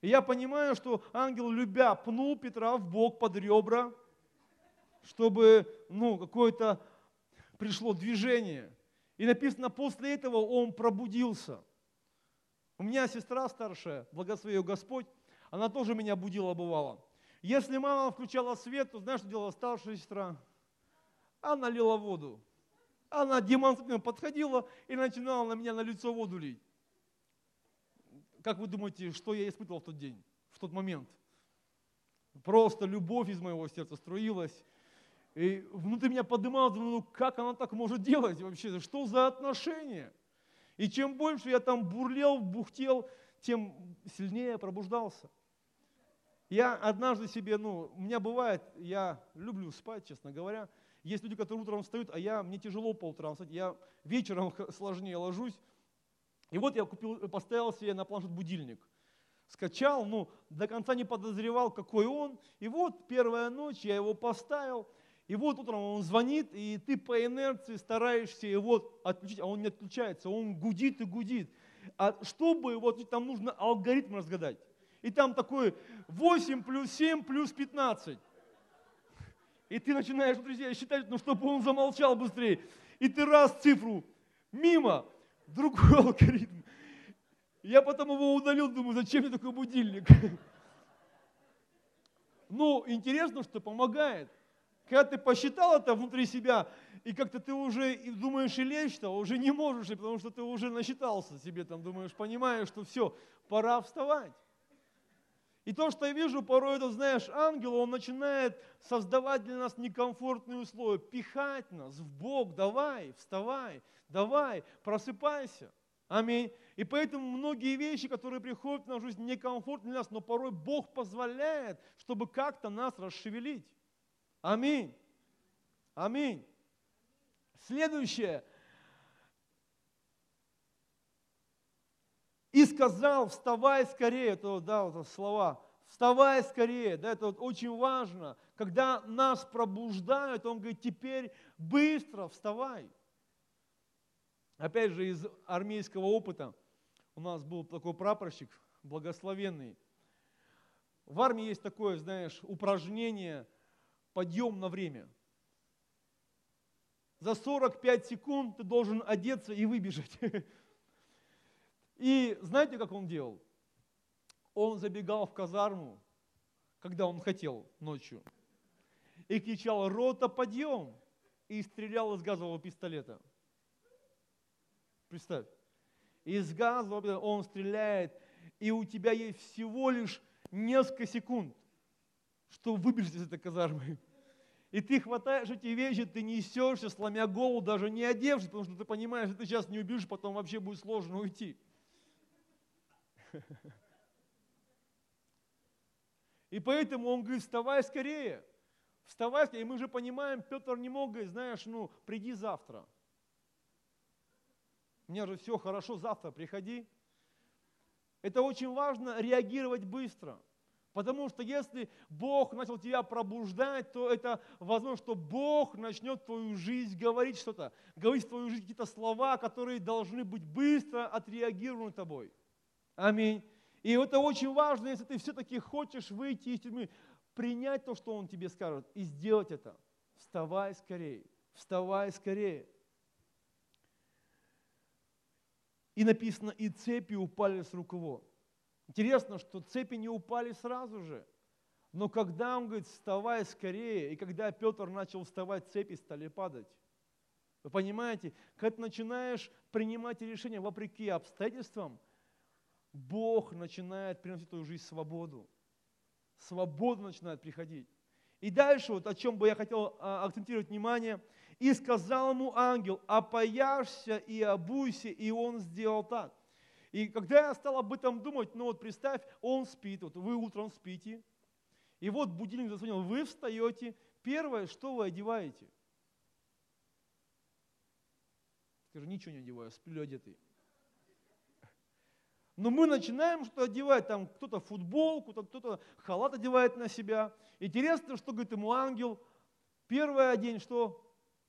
И я понимаю, что ангел, любя, пнул Петра в бок под ребра, чтобы, ну, какое-то пришло движение – и написано, после этого он пробудился. У меня сестра старшая, благослови ее Господь, она тоже меня будила бывало. Если мама включала свет, то знаешь, что делала старшая сестра? Она лила воду. Она демонстративно подходила и начинала на меня на лицо воду лить. Как вы думаете, что я испытывал в тот день, в тот момент? Просто любовь из моего сердца струилась. И внутри меня поднималось, ну как она так может делать вообще? Что за отношения? И чем больше я там бурлел, бухтел, тем сильнее я пробуждался. Я однажды себе, ну, у меня бывает, я люблю спать, честно говоря. Есть люди, которые утром встают, а я, мне тяжело по утрам встать, я вечером сложнее ложусь. И вот я купил, поставил себе на планшет будильник. Скачал, ну, до конца не подозревал, какой он. И вот первая ночь, я его поставил, и вот утром он звонит, и ты по инерции стараешься его отключить, а он не отключается, он гудит и гудит. А чтобы вот там нужно алгоритм разгадать и там такой 8 плюс 7 плюс 15. И ты начинаешь, друзья, считать, ну, чтобы он замолчал быстрее. И ты раз цифру мимо, другой *laughs* алгоритм. Я потом его удалил, думаю, зачем мне такой будильник? *laughs* Ну, интересно, что помогает. Когда ты посчитал это внутри себя, и как-то ты уже думаешь и лечь, то уже не можешь, потому что ты уже насчитался себе, там думаешь, понимаешь, что все, пора вставать. И то, что я вижу, порой это, знаешь, ангел, он начинает создавать для нас некомфортные условия, пихать нас в Бог, давай, вставай, давай, просыпайся. Аминь. И поэтому многие вещи, которые приходят в нашу жизнь, некомфортны для нас, но порой Бог позволяет, чтобы как-то нас расшевелить. Аминь. Аминь. Следующее. И сказал, вставай скорее, это, да, вот слова, вставай скорее, да, это вот очень важно. Когда нас пробуждают, он говорит, теперь быстро вставай. Опять же, из армейского опыта, у нас был такой прапорщик, благословенный. В армии есть такое, знаешь, упражнение подъем на время. За 45 секунд ты должен одеться и выбежать. *laughs* И знаете, как он делал? Он забегал в казарму, когда он хотел ночью, и кричал «Рота, подъем!» и стрелял из газового пистолета. Представь. Из газового он стреляет, и у тебя есть всего лишь несколько секунд, чтобы выбежать из этой казармы. И ты хватаешь эти вещи, ты несешься, сломя голову, даже не одевшись, потому что ты понимаешь, что ты сейчас не убежишь, потом вообще будет сложно уйти. И поэтому он говорит, вставай скорее, вставай скорее. И мы же понимаем, Петр не мог говорить, знаешь, ну, приди завтра. У меня же все хорошо, завтра приходи. Это очень важно реагировать быстро. Потому что если Бог начал тебя пробуждать, то это возможно, что Бог начнет твою жизнь говорить что-то, говорить в твою жизнь какие-то слова, которые должны быть быстро отреагированы тобой. Аминь. И это очень важно, если ты все-таки хочешь выйти из тюрьмы, принять то, что Он тебе скажет, и сделать это. Вставай скорее, вставай скорее. И написано, и цепи упали с рук его. Интересно, что цепи не упали сразу же. Но когда он говорит, вставай скорее, и когда Петр начал вставать, цепи стали падать. Вы понимаете, когда ты начинаешь принимать решения вопреки обстоятельствам, Бог начинает приносить в твою жизнь свободу. Свобода начинает приходить. И дальше, вот о чем бы я хотел а, акцентировать внимание. «И сказал ему ангел, опояшься и обуйся, и он сделал так». И когда я стал об этом думать, ну вот представь, он спит, вот вы утром спите, и вот будильник зазвонил, вы встаете, первое, что вы одеваете? Скажи, ничего не одеваю, сплю одетый. Но мы начинаем что одевать, там кто-то футболку, кто-то халат одевает на себя. Интересно, что говорит ему ангел, первый день что?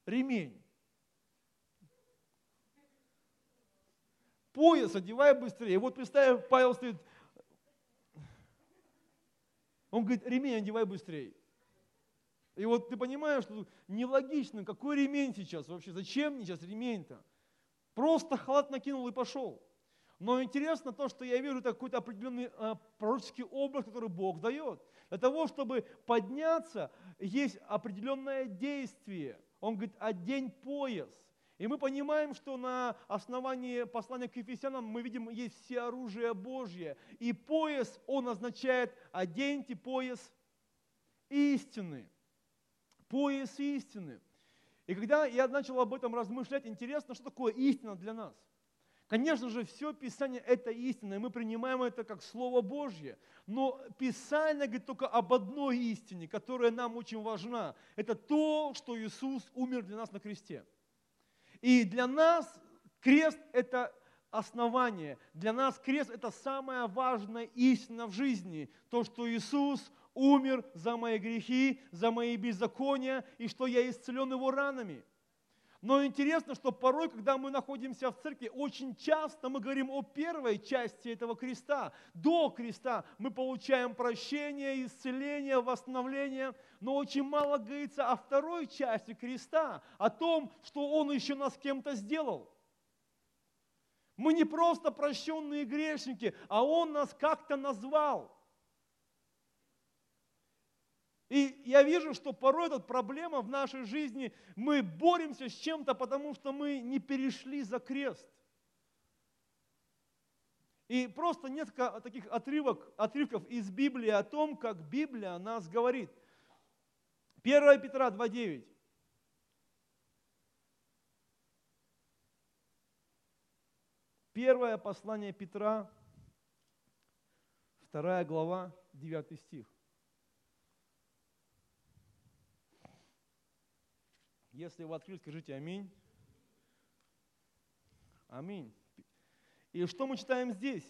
Ремень. Пояс одевай быстрее. Вот представь, Павел стоит, он говорит, ремень одевай быстрее. И вот ты понимаешь, что нелогично, какой ремень сейчас вообще, зачем мне сейчас ремень-то? Просто халат накинул и пошел. Но интересно то, что я вижу, какой-то определенный э, пророческий образ, который Бог дает. Для того, чтобы подняться, есть определенное действие. Он говорит, одень пояс. И мы понимаем, что на основании послания к Ефесянам мы видим, есть все оружие Божье. И пояс, он означает, оденьте пояс истины. пояс истины. И когда я начал об этом размышлять, интересно, что такое истина для нас. Конечно же, все Писание – это истина, и мы принимаем это как Слово Божье. Но Писание говорит только об одной истине, которая нам очень важна. Это то, что Иисус умер для нас на кресте. И для нас крест – это основание. Для нас крест – это самая важная истина в жизни. То, что Иисус умер за мои грехи, за мои беззакония, и что я исцелен Его ранами. Но интересно, что порой, когда мы находимся в церкви, очень часто мы говорим о первой части этого креста. До креста мы получаем прощение, исцеление, восстановление, но очень мало говорится о второй части креста, о том, что Он еще нас кем-то сделал. Мы не просто прощенные грешники, а Он нас как-то назвал. И я вижу, что порой эта проблема в нашей жизни, мы боремся с чем-то, потому что мы не перешли за крест. И просто несколько таких отрывок, отрывков из Библии о том, как Библия нас говорит. 1 Петра 2.9. Первое послание Петра, вторая глава, 9 стих. Если вы открыли, скажите аминь. Аминь. И что мы читаем здесь?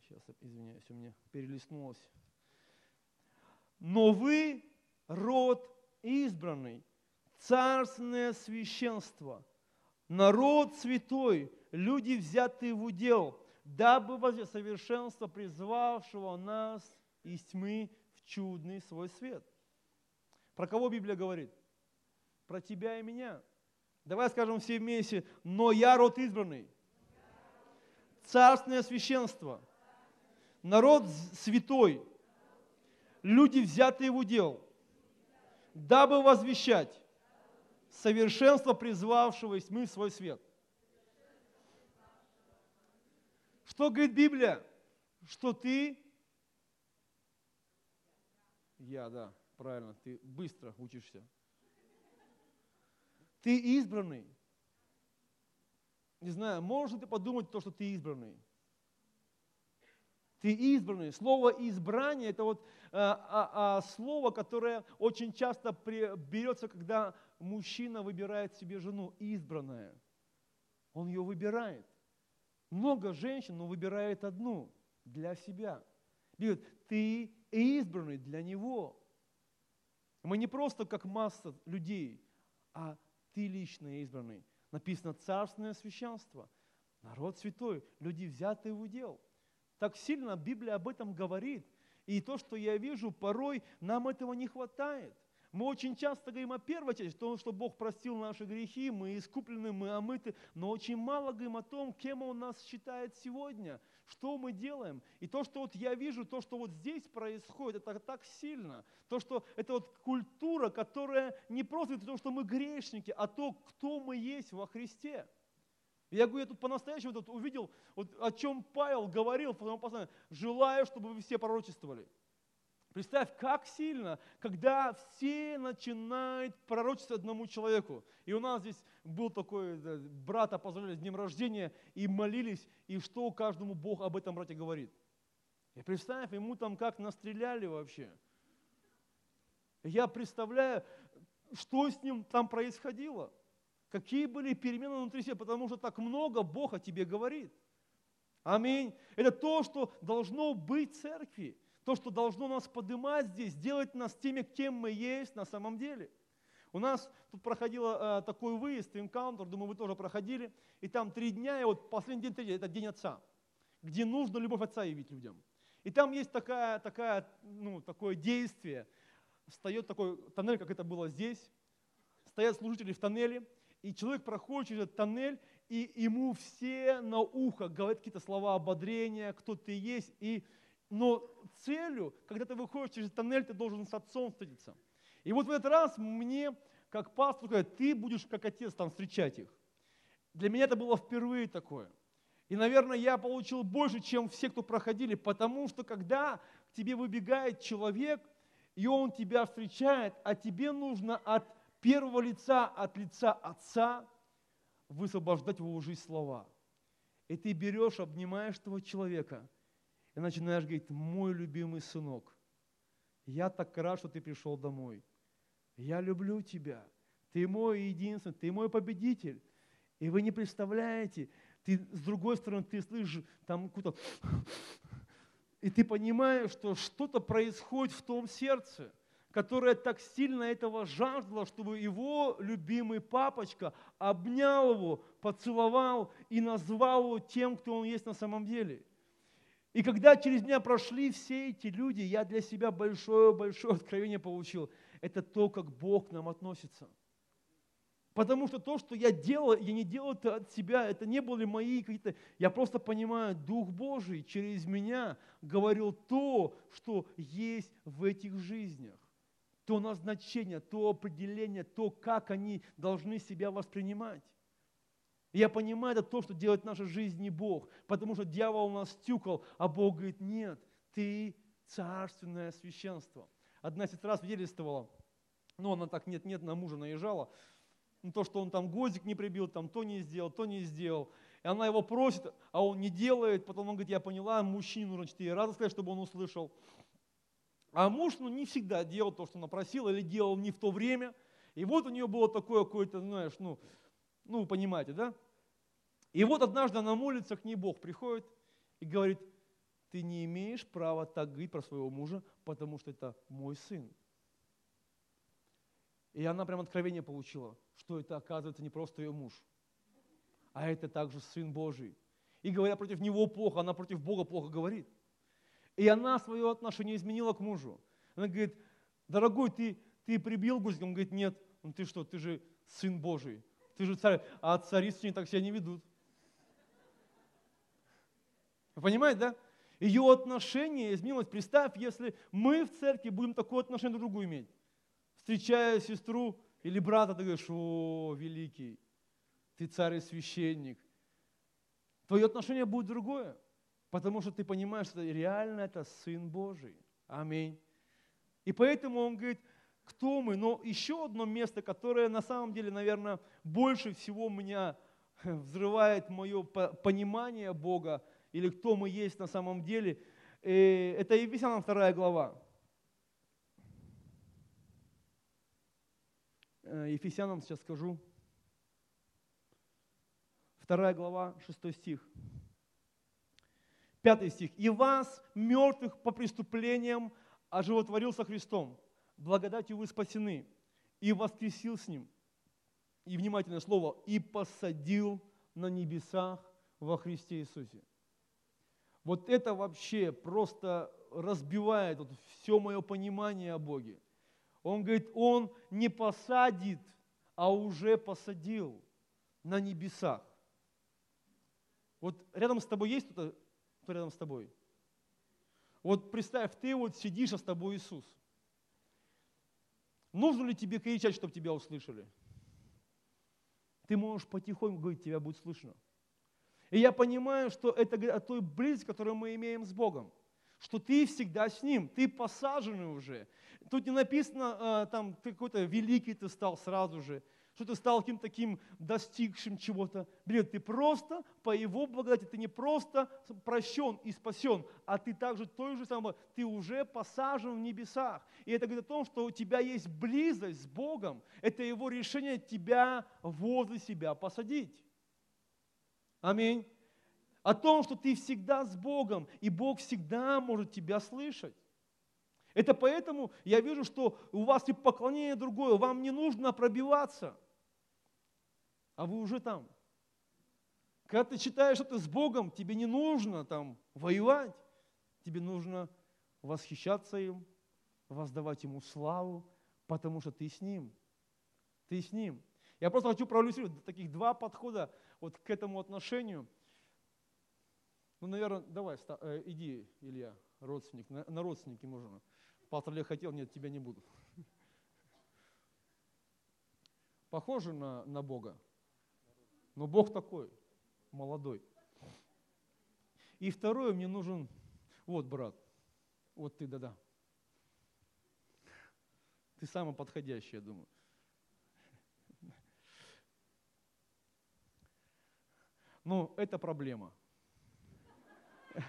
Сейчас, извиняюсь, у меня перелистнулось. Но вы род избранный, царственное священство, народ святой, люди, взятые в удел, дабы возле совершенства призвавшего нас из тьмы чудный свой свет. Про кого Библия говорит? Про тебя и меня. Давай скажем все вместе, но я род избранный, царственное священство, народ святой, люди, взятые в удел, дабы возвещать совершенство призвавшего из тьмы в свой свет. Что говорит Библия? Что ты я, да, правильно, ты быстро учишься. Ты избранный. Не знаю, можешь ли ты подумать то, что ты избранный? Ты избранный. Слово избрание – это вот а, а, а, слово, которое очень часто при, берется, когда мужчина выбирает себе жену, избранная. Он ее выбирает. Много женщин, но выбирает одну для себя. Говорит, ты избранный для Него. Мы не просто как масса людей, а ты лично избранный. Написано царственное священство, народ святой, люди взятые в удел. Так сильно Библия об этом говорит. И то, что я вижу, порой нам этого не хватает. Мы очень часто говорим о первой части, том, что Бог простил наши грехи, мы искуплены, мы омыты, но очень мало говорим о том, кем Он нас считает сегодня, что мы делаем. И то, что вот я вижу, то, что вот здесь происходит, это так сильно. То, что это вот культура, которая не просто то, что мы грешники, а то, кто мы есть во Христе. Я говорю, я тут по-настоящему тут увидел, вот о чем Павел говорил в послании. Желаю, чтобы вы все пророчествовали. Представь, как сильно, когда все начинают пророчествовать одному человеку. И у нас здесь был такой, брата поздравляли с днем рождения, и молились, и что каждому Бог об этом брате говорит. И представь, ему там как настреляли вообще. Я представляю, что с ним там происходило. Какие были перемены внутри себя, потому что так много Бог о тебе говорит. Аминь. Это то, что должно быть в церкви то, что должно нас поднимать здесь, делать нас теми, кем мы есть на самом деле. У нас тут проходил э, такой выезд, энкаунтер, думаю, вы тоже проходили, и там три дня, и вот последний день, это день отца, где нужно любовь отца явить людям. И там есть такая, такая, ну, такое действие, встает такой тоннель, как это было здесь, стоят служители в тоннеле, и человек проходит через этот тоннель, и ему все на ухо говорят какие-то слова ободрения, кто ты есть, и но целью, когда ты выходишь через тоннель, ты должен с отцом встретиться. И вот в этот раз мне, как пастор, говорят, ты будешь как отец там встречать их. Для меня это было впервые такое. И, наверное, я получил больше, чем все, кто проходили, потому что когда к тебе выбегает человек, и он тебя встречает, а тебе нужно от первого лица, от лица Отца высвобождать в его жизнь слова. И ты берешь, обнимаешь этого человека и начинаешь говорить, мой любимый сынок, я так рад, что ты пришел домой. Я люблю тебя. Ты мой единственный, ты мой победитель. И вы не представляете, ты с другой стороны, ты слышишь там какую-то... И ты понимаешь, что что-то происходит в том сердце, которое так сильно этого жаждало, чтобы его любимый папочка обнял его, поцеловал и назвал его тем, кто он есть на самом деле. И когда через меня прошли все эти люди, я для себя большое-большое откровение получил. Это то, как Бог к нам относится – Потому что то, что я делал, я не делал это от себя, это не были мои какие-то... Я просто понимаю, Дух Божий через меня говорил то, что есть в этих жизнях. То назначение, то определение, то, как они должны себя воспринимать. И я понимаю, это то, что делает наша жизнь не Бог. Потому что дьявол у нас тюкал, а Бог говорит, нет, ты царственное священство. Одна сестра свидетельствовала, ну она так нет-нет на мужа наезжала, то, что он там гвоздик не прибил, там то не сделал, то не сделал. И она его просит, а он не делает. Потом он говорит, я поняла, мужчине нужно четыре раза сказать, чтобы он услышал. А муж ну, не всегда делал то, что она просила, или делал не в то время. И вот у нее было такое какое-то, знаешь, ну, ну, понимаете, да? И вот однажды она молится, к ней Бог приходит и говорит, ты не имеешь права так говорить про своего мужа, потому что это мой сын. И она прям откровение получила, что это оказывается не просто ее муж, а это также Сын Божий. И говоря против него плохо, она против Бога плохо говорит. И она свое отношение изменила к мужу. Она говорит, дорогой, ты, ты прибил гусиком? Он говорит, нет. Ну ты что, ты же Сын Божий, ты же царь. А царицы так себя не ведут. Вы понимаете, да? Ее отношение изменилось. Представь, если мы в церкви будем такое отношение друг к другу иметь встречая сестру или брата, ты говоришь, о, великий, ты царь и священник. Твое отношение будет другое, потому что ты понимаешь, что реально это Сын Божий. Аминь. И поэтому он говорит, кто мы? Но еще одно место, которое на самом деле, наверное, больше всего меня *laughs* взрывает мое понимание Бога, или кто мы есть на самом деле, э, это Ефесянам 2 глава. Э, Ефесянам сейчас скажу. Вторая глава, шестой стих. Пятый стих. «И вас, мертвых по преступлениям, оживотворил со Христом. Благодатью вы спасены. И воскресил с Ним». И внимательное слово. «И посадил на небесах во Христе Иисусе». Вот это вообще просто разбивает вот все мое понимание о Боге. Он говорит, он не посадит, а уже посадил на небесах. Вот рядом с тобой есть кто-то, кто рядом с тобой? Вот представь, ты вот сидишь, а с тобой Иисус. Нужно ли тебе кричать, чтобы тебя услышали? Ты можешь потихоньку говорить, тебя будет слышно. И я понимаю, что это о той близости, которую мы имеем с Богом что ты всегда с Ним, ты посаженный уже. Тут не написано, а, там, ты какой-то великий ты стал сразу же, что ты стал каким-то таким достигшим чего-то. Блин, ты просто по Его благодати, ты не просто прощен и спасен, а ты также той же самой, ты уже посажен в небесах. И это говорит о том, что у тебя есть близость с Богом. Это Его решение тебя возле себя посадить. Аминь о том, что ты всегда с Богом, и Бог всегда может тебя слышать. Это поэтому я вижу, что у вас и поклонение другое, вам не нужно пробиваться, а вы уже там. Когда ты считаешь, что ты с Богом, тебе не нужно там воевать, тебе нужно восхищаться им, воздавать ему славу, потому что ты с ним. Ты с ним. Я просто хочу проиллюстрировать таких два подхода вот к этому отношению – ну, наверное, давай, э, иди, Илья, родственник, на, на родственники можно. Пастор Олег хотел, нет, тебя не буду. *laughs* Похоже на, на Бога, но Бог такой, молодой. И второе, мне нужен, вот, брат, Вот ты, да-да. Ты самый подходящий, я думаю. Ну, это проблема. *laughs*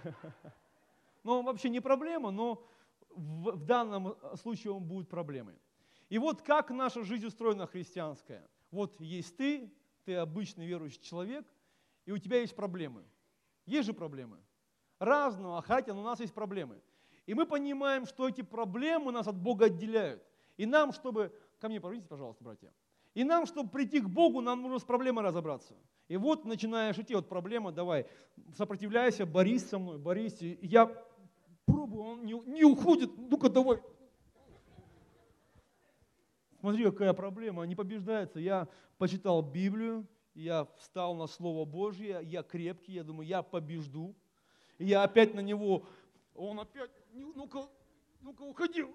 Ну, вообще не проблема, но в, данном случае он будет проблемой. И вот как наша жизнь устроена христианская. Вот есть ты, ты обычный верующий человек, и у тебя есть проблемы. Есть же проблемы. Разного, хотя но у нас есть проблемы. И мы понимаем, что эти проблемы нас от Бога отделяют. И нам, чтобы... Ко мне повернитесь, пожалуйста, братья. И нам, чтобы прийти к Богу, нам нужно с проблемой разобраться. И вот начинаешь идти, вот проблема, давай, сопротивляйся, борись со мной, борись. И я пробую, он не, не уходит, ну-ка давай. Смотри, какая проблема, не побеждается. Я почитал Библию, я встал на Слово Божье, я крепкий, я думаю, я побежду. И я опять на него, он опять, ну-ка, ну-ка уходи.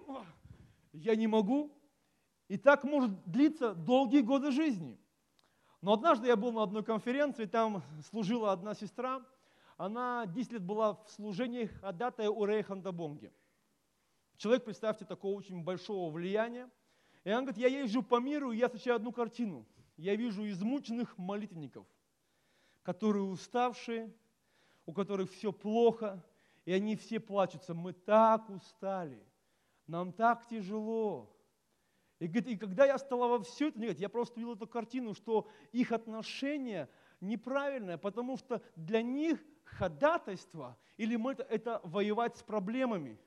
Я не могу. И так может длиться долгие годы жизни. Но однажды я был на одной конференции, там служила одна сестра, она 10 лет была в служении ходатая у Рейханда Бонги. Человек, представьте, такого очень большого влияния. И она говорит, я езжу по миру, и я встречаю одну картину. Я вижу измученных молитвенников, которые уставшие, у которых все плохо, и они все плачутся. Мы так устали, нам так тяжело. И, говорит, и когда я стала во все это, нет, я просто видел эту картину, что их отношение неправильное, потому что для них ходатайство или мы это, это воевать с проблемами.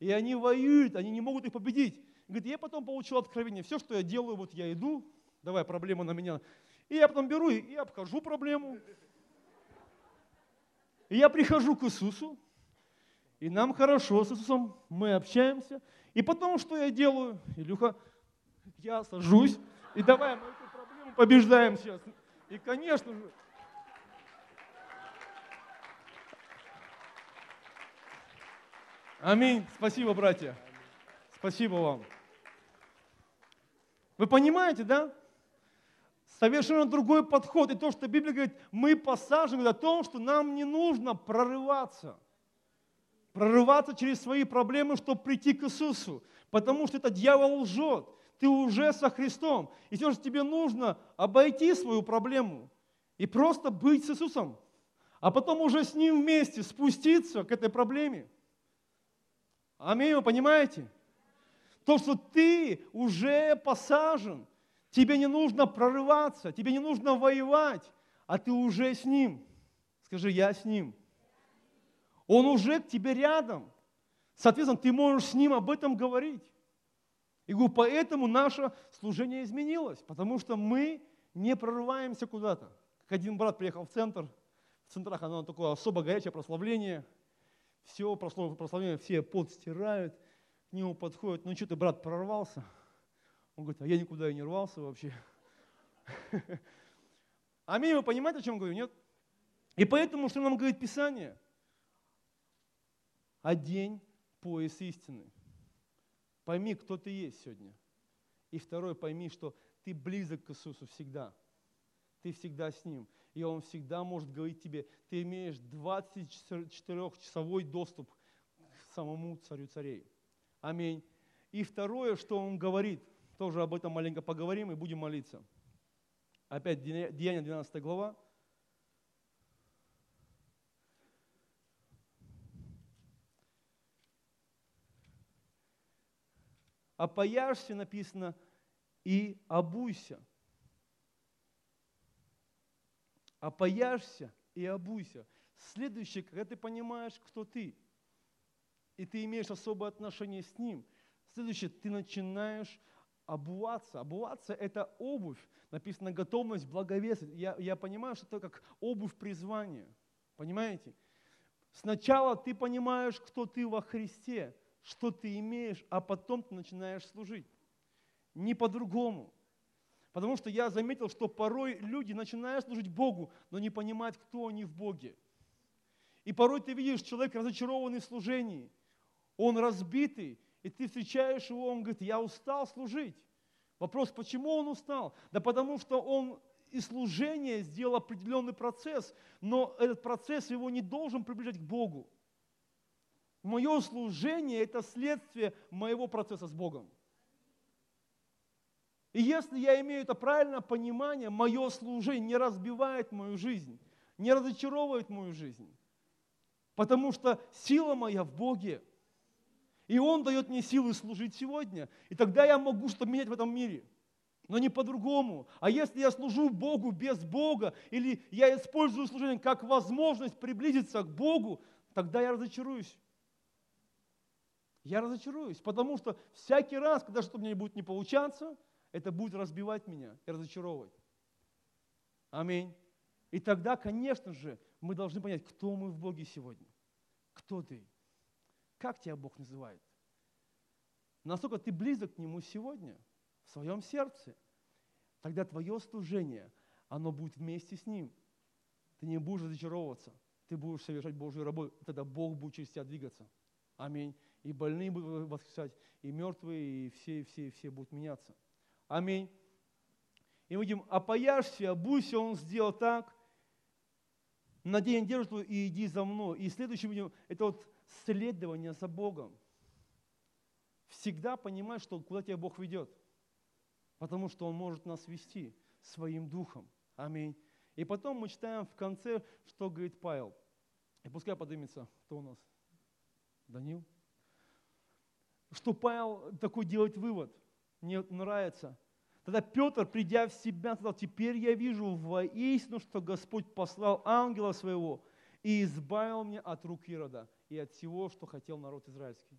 И они воюют, они не могут их победить. Говорит, я потом получил откровение. Все, что я делаю, вот я иду, давай проблема на меня. И я потом беру и, и обхожу проблему. И я прихожу к Иисусу, и нам хорошо с Иисусом, мы общаемся. И потом, что я делаю? Илюха, я сажусь, и давай мы эту проблему побеждаем сейчас. И, конечно же, Аминь. Спасибо, братья. Спасибо вам. Вы понимаете, да? Совершенно другой подход. И то, что Библия говорит, мы посажены о том, что нам не нужно прорываться. Прорываться через свои проблемы, чтобы прийти к Иисусу. Потому что это дьявол лжет ты уже со Христом. И все же тебе нужно обойти свою проблему и просто быть с Иисусом, а потом уже с Ним вместе спуститься к этой проблеме. Аминь, вы понимаете? То, что ты уже посажен, тебе не нужно прорываться, тебе не нужно воевать, а ты уже с Ним. Скажи, я с Ним. Он уже к тебе рядом. Соответственно, ты можешь с Ним об этом говорить. И говорю, поэтому наше служение изменилось, потому что мы не прорываемся куда-то. Как один брат приехал в центр, в центрах оно такое особо горячее прославление, все прославление, все пот стирают, к нему подходят, ну что ты, брат, прорвался? Он говорит, а я никуда и не рвался вообще. *laughs* Аминь, вы понимаете, о чем говорю, нет? И поэтому, что нам говорит Писание? Одень пояс истины. Пойми, кто ты есть сегодня. И второй, пойми, что ты близок к Иисусу всегда. Ты всегда с Ним. И Он всегда может говорить тебе, ты имеешь 24-часовой доступ к самому Царю Царей. Аминь. И второе, что Он говорит, тоже об этом маленько поговорим и будем молиться. Опять Деяние 12 глава, опояшься, написано, и обуйся. Опояшься и обуйся. Следующее, когда ты понимаешь, кто ты, и ты имеешь особое отношение с ним, следующее, ты начинаешь обуваться. Обуваться – это обувь. Написано готовность благовесить. Я, я понимаю, что это как обувь призвания. Понимаете? Сначала ты понимаешь, кто ты во Христе – что ты имеешь, а потом ты начинаешь служить. Не по-другому. Потому что я заметил, что порой люди начинают служить Богу, но не понимают, кто они в Боге. И порой ты видишь человека разочарованный в служении, он разбитый, и ты встречаешь его, он говорит, я устал служить. Вопрос, почему он устал? Да потому что он и служение сделал определенный процесс, но этот процесс его не должен приближать к Богу. Мое служение – это следствие моего процесса с Богом. И если я имею это правильное понимание, мое служение не разбивает мою жизнь, не разочаровывает мою жизнь. Потому что сила моя в Боге. И Он дает мне силы служить сегодня. И тогда я могу что-то менять в этом мире. Но не по-другому. А если я служу Богу без Бога, или я использую служение как возможность приблизиться к Богу, тогда я разочаруюсь. Я разочаруюсь, потому что всякий раз, когда что-то мне будет не получаться, это будет разбивать меня и разочаровывать. Аминь. И тогда, конечно же, мы должны понять, кто мы в Боге сегодня. Кто ты? Как тебя Бог называет? Насколько ты близок к Нему сегодня, в своем сердце, тогда твое служение, оно будет вместе с Ним. Ты не будешь разочаровываться, ты будешь совершать Божью работу, тогда Бог будет через тебя двигаться. Аминь. И больные будут восклицать, и мертвые, и все, все, все будут меняться. Аминь. И мы видим, опояшься, обуйся, он сделал так, надень одежду и иди за мной. И следующее видим, это вот следование за Богом. Всегда понимать, что куда тебя Бог ведет. Потому что Он может нас вести своим духом. Аминь. И потом мы читаем в конце, что говорит Павел. И пускай поднимется, кто у нас? Данил? Что Павел такой делает вывод – мне нравится. Тогда Петр, придя в себя, сказал, теперь я вижу воистину, что Господь послал ангела своего и избавил меня от рук Ирода и от всего, что хотел народ израильский,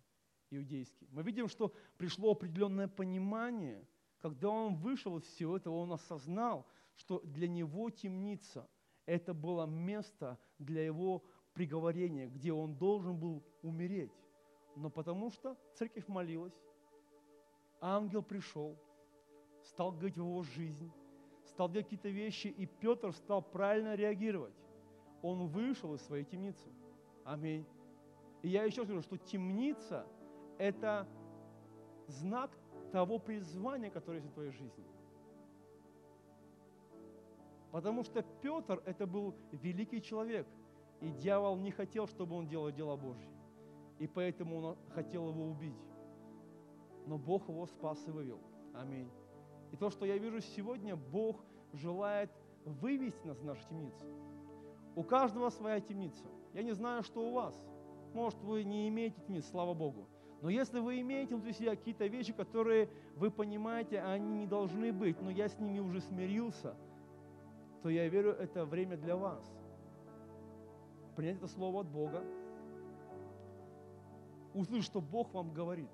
иудейский. Мы видим, что пришло определенное понимание, когда он вышел из всего этого, он осознал, что для него темница – это было место для его приговорения, где он должен был умереть. Но потому что церковь молилась, ангел пришел, стал говорить в его жизнь, стал делать какие-то вещи, и Петр стал правильно реагировать. Он вышел из своей темницы. Аминь. И я еще скажу, что темница – это знак того призвания, которое есть в твоей жизни. Потому что Петр – это был великий человек, и дьявол не хотел, чтобы он делал дела Божьи. И поэтому он хотел его убить но Бог его спас и вывел. Аминь. И то, что я вижу сегодня, Бог желает вывести нас из нашей темницы. У каждого своя темница. Я не знаю, что у вас. Может, вы не имеете темниц, слава Богу. Но если вы имеете внутри себя какие-то вещи, которые вы понимаете, они не должны быть, но я с ними уже смирился, то я верю, это время для вас. Принять это слово от Бога, услышать, что Бог вам говорит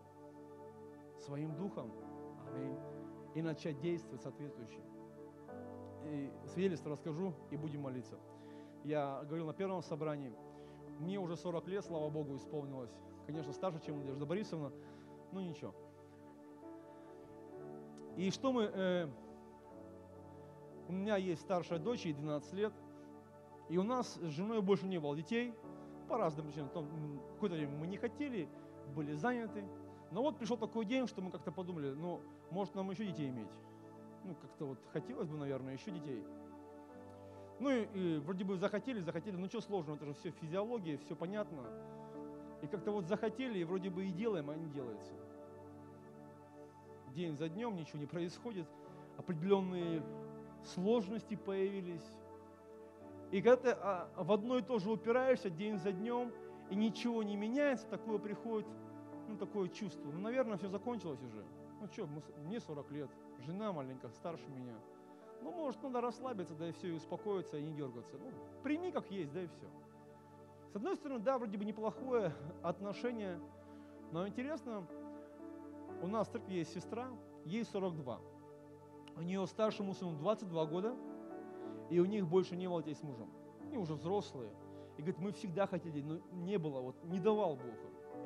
своим духом. Аминь. И начать действовать соответствующе. И свидетельство расскажу и будем молиться. Я говорил на первом собрании, мне уже 40 лет, слава Богу, исполнилось. Конечно, старше, чем Надежда Борисовна, но ничего. И что мы... Э, у меня есть старшая дочь, ей 12 лет, и у нас с женой больше не было детей, по разным причинам. Какое-то время мы не хотели, были заняты, но вот пришел такой день, что мы как-то подумали, ну, может нам еще детей иметь. Ну, как-то вот хотелось бы, наверное, еще детей. Ну и, и вроде бы захотели, захотели, ну что сложного, это же все физиология, все понятно. И как-то вот захотели, и вроде бы и делаем, а не делается. День за днем ничего не происходит, определенные сложности появились. И когда ты а, в одно и то же упираешься день за днем, и ничего не меняется, такое приходит ну, такое чувство. Ну, наверное, все закончилось уже. Ну, что, мне 40 лет, жена маленькая, старше меня. Ну, может, надо расслабиться, да и все, и успокоиться, и не дергаться. Ну, прими как есть, да и все. С одной стороны, да, вроде бы неплохое *laughs* отношение, но интересно, у нас в церкви есть сестра, ей 42. У нее старшему сыну 22 года, и у них больше не было детей с мужем. Они уже взрослые. И говорит, мы всегда хотели, но не было, вот не давал Бог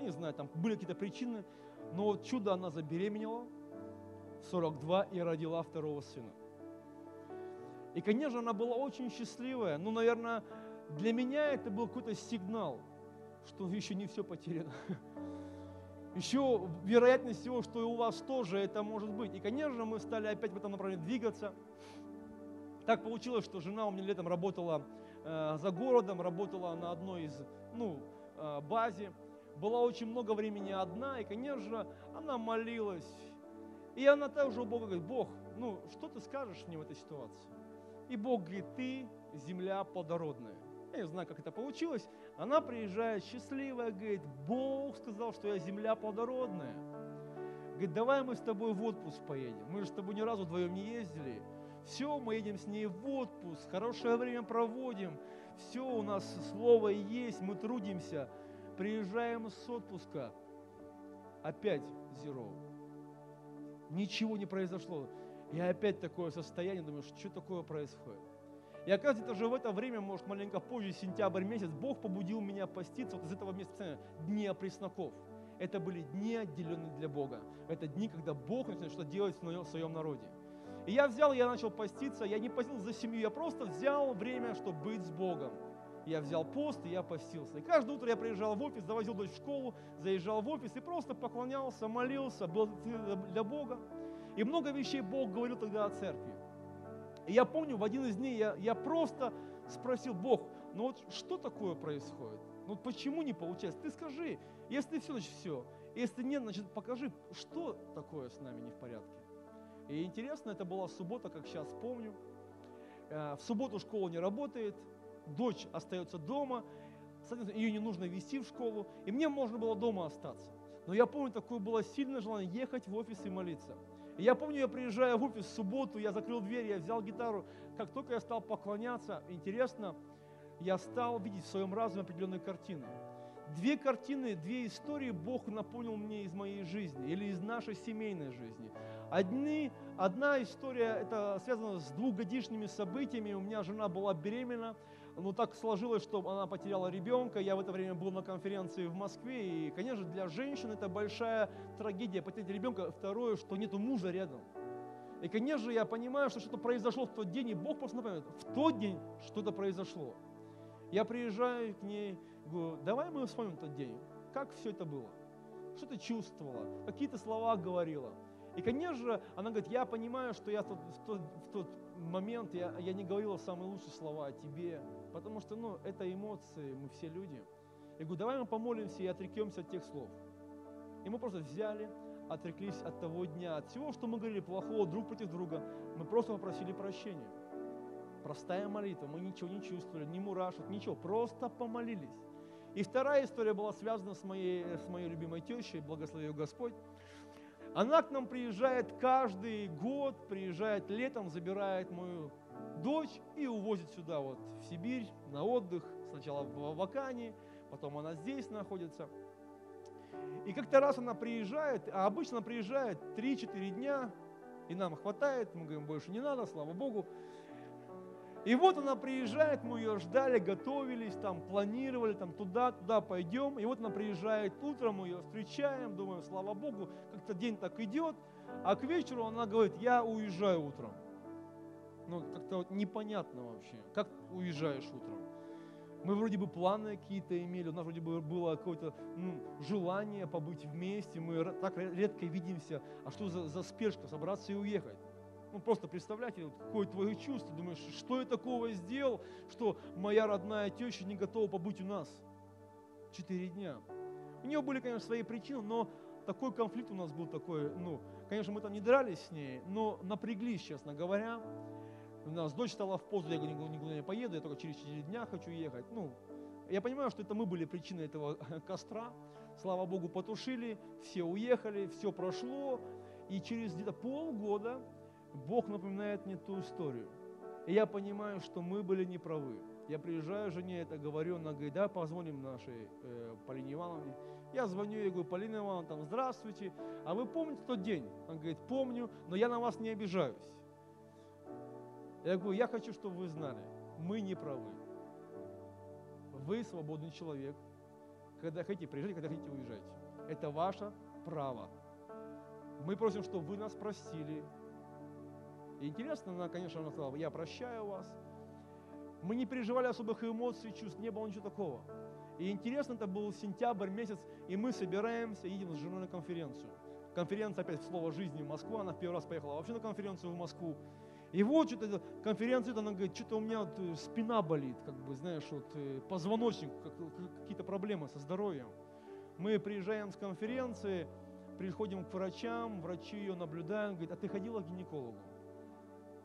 я не знаю, там были какие-то причины, но вот чудо она забеременела в 42 и родила второго сына. И, конечно, она была очень счастливая. Ну, наверное, для меня это был какой-то сигнал, что еще не все потеряно. *laughs* Еще вероятность всего, что и у вас тоже это может быть. И, конечно, мы стали опять в этом направлении двигаться. Так получилось, что жена у меня летом работала э, за городом, работала на одной из, ну, э, базе была очень много времени одна, и, конечно, она молилась. И она также у Бога говорит, Бог, ну, что ты скажешь мне в этой ситуации? И Бог говорит, ты земля плодородная. Я не знаю, как это получилось. Она приезжает счастливая, говорит, Бог сказал, что я земля плодородная. Говорит, давай мы с тобой в отпуск поедем. Мы же с тобой ни разу вдвоем не ездили. Все, мы едем с ней в отпуск, хорошее время проводим. Все, у нас слово есть, мы трудимся. Приезжаем с отпуска. Опять зеро. Ничего не произошло. И опять такое состояние, думаю, что такое происходит. И оказывается, же в это время, может, маленько позже, сентябрь месяц, Бог побудил меня поститься вот из этого места дни опресноков. Это были дни, отделенные для Бога. Это дни, когда Бог начинает что-то делать в своем народе. И я взял, я начал поститься, я не постил за семью, я просто взял время, чтобы быть с Богом. Я взял пост, и я постился. И каждое утро я приезжал в офис, завозил дочь в школу, заезжал в офис и просто поклонялся, молился, был для Бога. И много вещей Бог говорил тогда о церкви. И я помню, в один из дней я, я просто спросил, Бог, ну вот что такое происходит? Ну вот почему не получается? Ты скажи, если все, значит все. Если нет, значит покажи, что такое с нами не в порядке. И интересно, это была суббота, как сейчас помню. Э, в субботу школа не работает, дочь остается дома, соответственно, ее не нужно вести в школу, и мне можно было дома остаться. Но я помню, такое было сильное желание ехать в офис и молиться. И я помню, я приезжаю в офис в субботу, я закрыл дверь, я взял гитару. Как только я стал поклоняться, интересно, я стал видеть в своем разуме определенные картины. Две картины, две истории Бог напомнил мне из моей жизни или из нашей семейной жизни. Одни, одна история, это связано с двухгодичными событиями. У меня жена была беременна, ну так сложилось, что она потеряла ребенка. Я в это время был на конференции в Москве. И, конечно, для женщин это большая трагедия потерять ребенка. Второе, что нету мужа рядом. И, конечно, я понимаю, что что-то произошло в тот день, и Бог просто напоминает, в тот день что-то произошло. Я приезжаю к ней, говорю, давай мы вспомним тот день, как все это было, что ты чувствовала, какие-то слова говорила. И, конечно же, она говорит, я понимаю, что я в тот, в тот, в тот момент, я, я не говорила самые лучшие слова о тебе, потому что, ну, это эмоции, мы все люди. Я говорю, давай мы помолимся и отрекемся от тех слов. И мы просто взяли, отреклись от того дня, от всего, что мы говорили плохого друг против друга. Мы просто попросили прощения. Простая молитва, мы ничего не чувствовали, ни мурашек, ничего, просто помолились. И вторая история была связана с моей, с моей любимой тещей, благослови ее Господь. Она к нам приезжает каждый год, приезжает летом, забирает мою дочь и увозит сюда, вот в Сибирь, на отдых. Сначала в Вакане, потом она здесь находится. И как-то раз она приезжает, а обычно приезжает 3-4 дня, и нам хватает, мы говорим, больше не надо, слава Богу. И вот она приезжает, мы ее ждали, готовились, там планировали, там туда, туда пойдем. И вот она приезжает утром, мы ее встречаем, думаю, слава Богу, как-то день так идет. А к вечеру она говорит, я уезжаю утром. Ну, как-то вот непонятно вообще, как уезжаешь утром. Мы вроде бы планы какие-то имели, у нас вроде бы было какое-то ну, желание побыть вместе, мы так редко видимся. А что за, за спешка, собраться и уехать? Ну, просто представляете, вот, какое твое чувство. Думаешь, что я такого сделал, что моя родная теща не готова побыть у нас четыре дня. У нее были, конечно, свои причины, но такой конфликт у нас был такой, ну, конечно, мы там не дрались с ней, но напряглись, честно говоря. У нас дочь стала в позу, я говорю, никуда не поеду, я только через 4 дня хочу ехать. Ну, я понимаю, что это мы были причиной этого *laughs* костра. Слава Богу, потушили, все уехали, все прошло. И через где-то полгода Бог напоминает мне ту историю. И я понимаю, что мы были неправы. Я приезжаю жене, это говорю, она говорит, да, позвоним нашей э, Полине Ивановне. Я звоню ей, говорю, Полина Ивановна, там, здравствуйте. А вы помните тот день? Она говорит, помню, но я на вас не обижаюсь. Я говорю, я хочу, чтобы вы знали, мы не правы. Вы свободный человек. Когда хотите, приезжайте, когда хотите, уезжайте. Это ваше право. Мы просим, чтобы вы нас простили, интересно, она, конечно, она сказала, я прощаю вас. Мы не переживали особых эмоций, чувств, не было ничего такого. И интересно, это был сентябрь месяц, и мы собираемся, едем с женой на конференцию. Конференция опять «Слово жизни» в Москву, она в первый раз поехала вообще на конференцию в Москву. И вот что-то конференция, она говорит, что-то у меня вот э, спина болит, как бы, знаешь, вот э, позвоночник, какие-то проблемы со здоровьем. Мы приезжаем с конференции, приходим к врачам, врачи ее наблюдают, говорят, а ты ходила к гинекологу?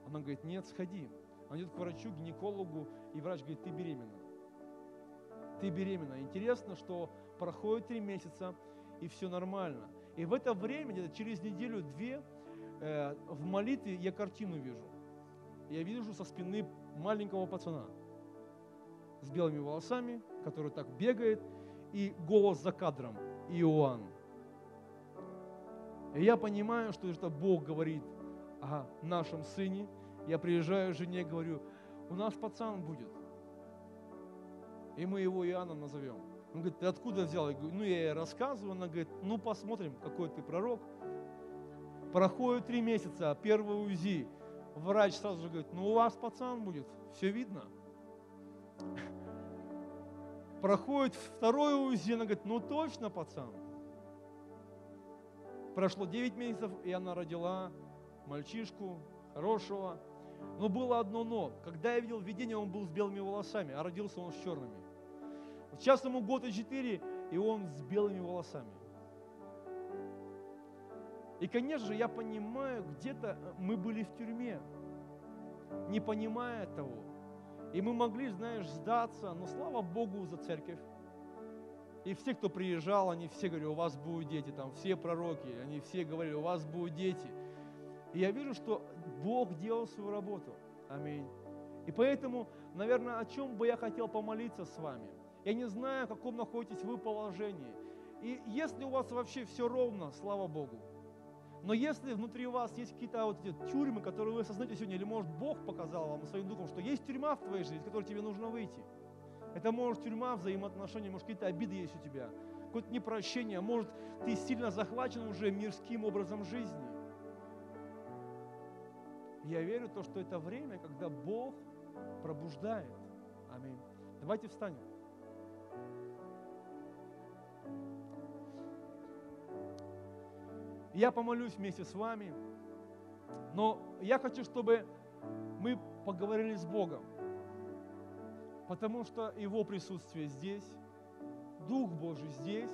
Она говорит, нет, сходи. Она идет к врачу, гинекологу, и врач говорит, ты беременна. Ты беременна. Интересно, что проходит три месяца, и все нормально. И в это время, где-то через неделю-две, э, в молитве я картину вижу. Я вижу со спины маленького пацана с белыми волосами, который так бегает, и голос за кадром Иоанн. И я понимаю, что это Бог говорит о нашем сыне. Я приезжаю к жене говорю, у нас пацан будет. И мы его Иоанном назовем. Он говорит, ты откуда взял? Я говорю, ну я ей рассказываю. Она говорит, ну посмотрим, какой ты пророк. Проходит три месяца, первый УЗИ. Врач сразу же говорит, ну у вас пацан будет, все видно. Проходит второй УЗИ, она говорит, ну точно пацан. Прошло 9 месяцев, и она родила мальчишку хорошего. Но было одно но. Когда я видел видение, он был с белыми волосами, а родился он с черными. Сейчас ему год и четыре, и он с белыми волосами. И, конечно же, я понимаю, где-то мы были в тюрьме, не понимая того. И мы могли, знаешь, сдаться, но слава Богу за церковь. И все, кто приезжал, они все говорили, у вас будут дети, там все пророки, они все говорили, у вас будут дети. И я вижу, что Бог делал свою работу. Аминь. И поэтому, наверное, о чем бы я хотел помолиться с вами. Я не знаю, в каком находитесь вы положении. И если у вас вообще все ровно, слава Богу, но если внутри вас есть какие-то вот эти тюрьмы, которые вы осознаете сегодня, или может Бог показал вам своим духом, что есть тюрьма в твоей жизни, из которой тебе нужно выйти. Это может тюрьма взаимоотношений, может какие-то обиды есть у тебя, какое-то непрощение, может ты сильно захвачен уже мирским образом жизни. Я верю в то, что это время, когда Бог пробуждает. Аминь. Давайте встанем. Я помолюсь вместе с вами, но я хочу, чтобы мы поговорили с Богом, потому что Его присутствие здесь, Дух Божий здесь,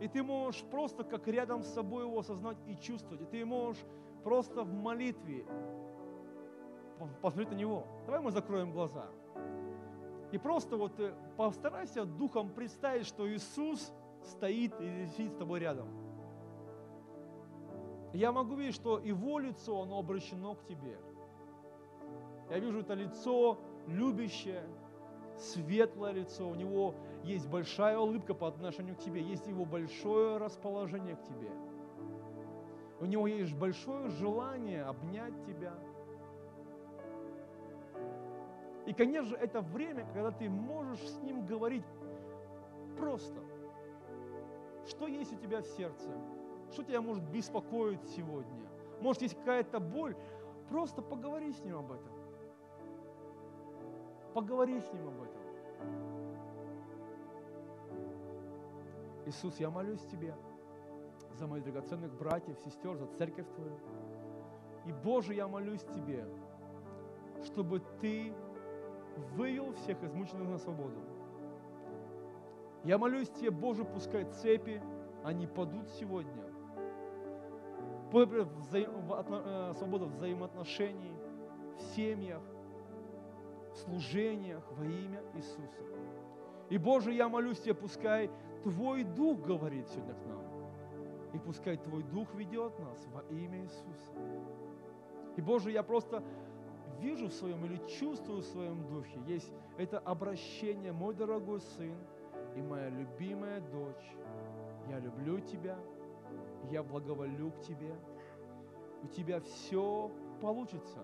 и ты можешь просто как рядом с собой его осознать и чувствовать, и ты можешь просто в молитве посмотреть на Него. Давай мы закроем глаза. И просто вот э, постарайся духом представить, что Иисус стоит и сидит с тобой рядом. Я могу видеть, что его лицо, оно обращено к тебе. Я вижу это лицо любящее, светлое лицо, у него есть большая улыбка по отношению к тебе, есть его большое расположение к тебе. У него есть большое желание обнять тебя. И, конечно же, это время, когда ты можешь с ним говорить просто. Что есть у тебя в сердце? Что тебя может беспокоить сегодня? Может, есть какая-то боль? Просто поговори с ним об этом. Поговори с ним об этом. Иисус, я молюсь Тебе за моих драгоценных братьев, сестер, за церковь Твою. И, Боже, я молюсь Тебе, чтобы Ты вывел всех измученных на свободу. Я молюсь Тебе, Боже, пускай цепи, они падут сегодня Э, свобода взаимоотношений в семьях, в служениях во имя Иисуса. И, Боже, я молюсь Тебе, пускай Твой Дух говорит сегодня к нам. И пускай Твой Дух ведет нас во имя Иисуса. И, Боже, я просто вижу в своем или чувствую в своем духе, есть это обращение, мой дорогой сын и моя любимая дочь. Я люблю тебя, я благоволю к Тебе. У Тебя все получится,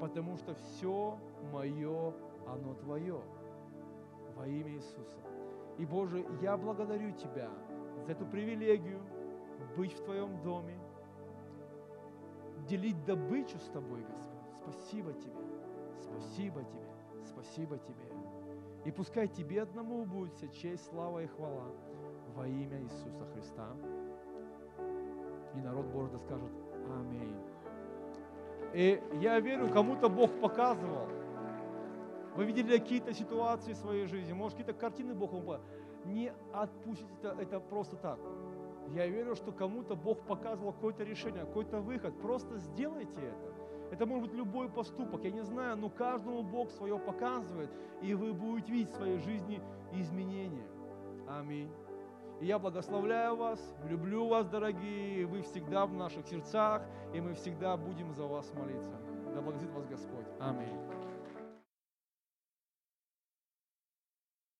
потому что все мое, оно Твое во имя Иисуса. И, Боже, я благодарю Тебя за эту привилегию быть в Твоем доме, делить добычу с Тобой, Господь. Спасибо Тебе, спасибо Тебе, спасибо Тебе. И пускай Тебе одному будет вся честь, слава и хвала во имя Иисуса Христа. И народ Божий скажет Аминь. И я верю, кому-то Бог показывал. Вы видели какие-то ситуации в своей жизни, может, какие-то картины Бог вам показал. не отпустите это, это просто так. Я верю, что кому-то Бог показывал какое-то решение, какой-то выход. Просто сделайте это. Это может быть любой поступок, я не знаю, но каждому Бог свое показывает, и вы будете видеть в своей жизни изменения. Аминь. И я благословляю вас, люблю вас, дорогие, вы всегда в наших сердцах, и мы всегда будем за вас молиться. Да благословит вас Господь. Аминь.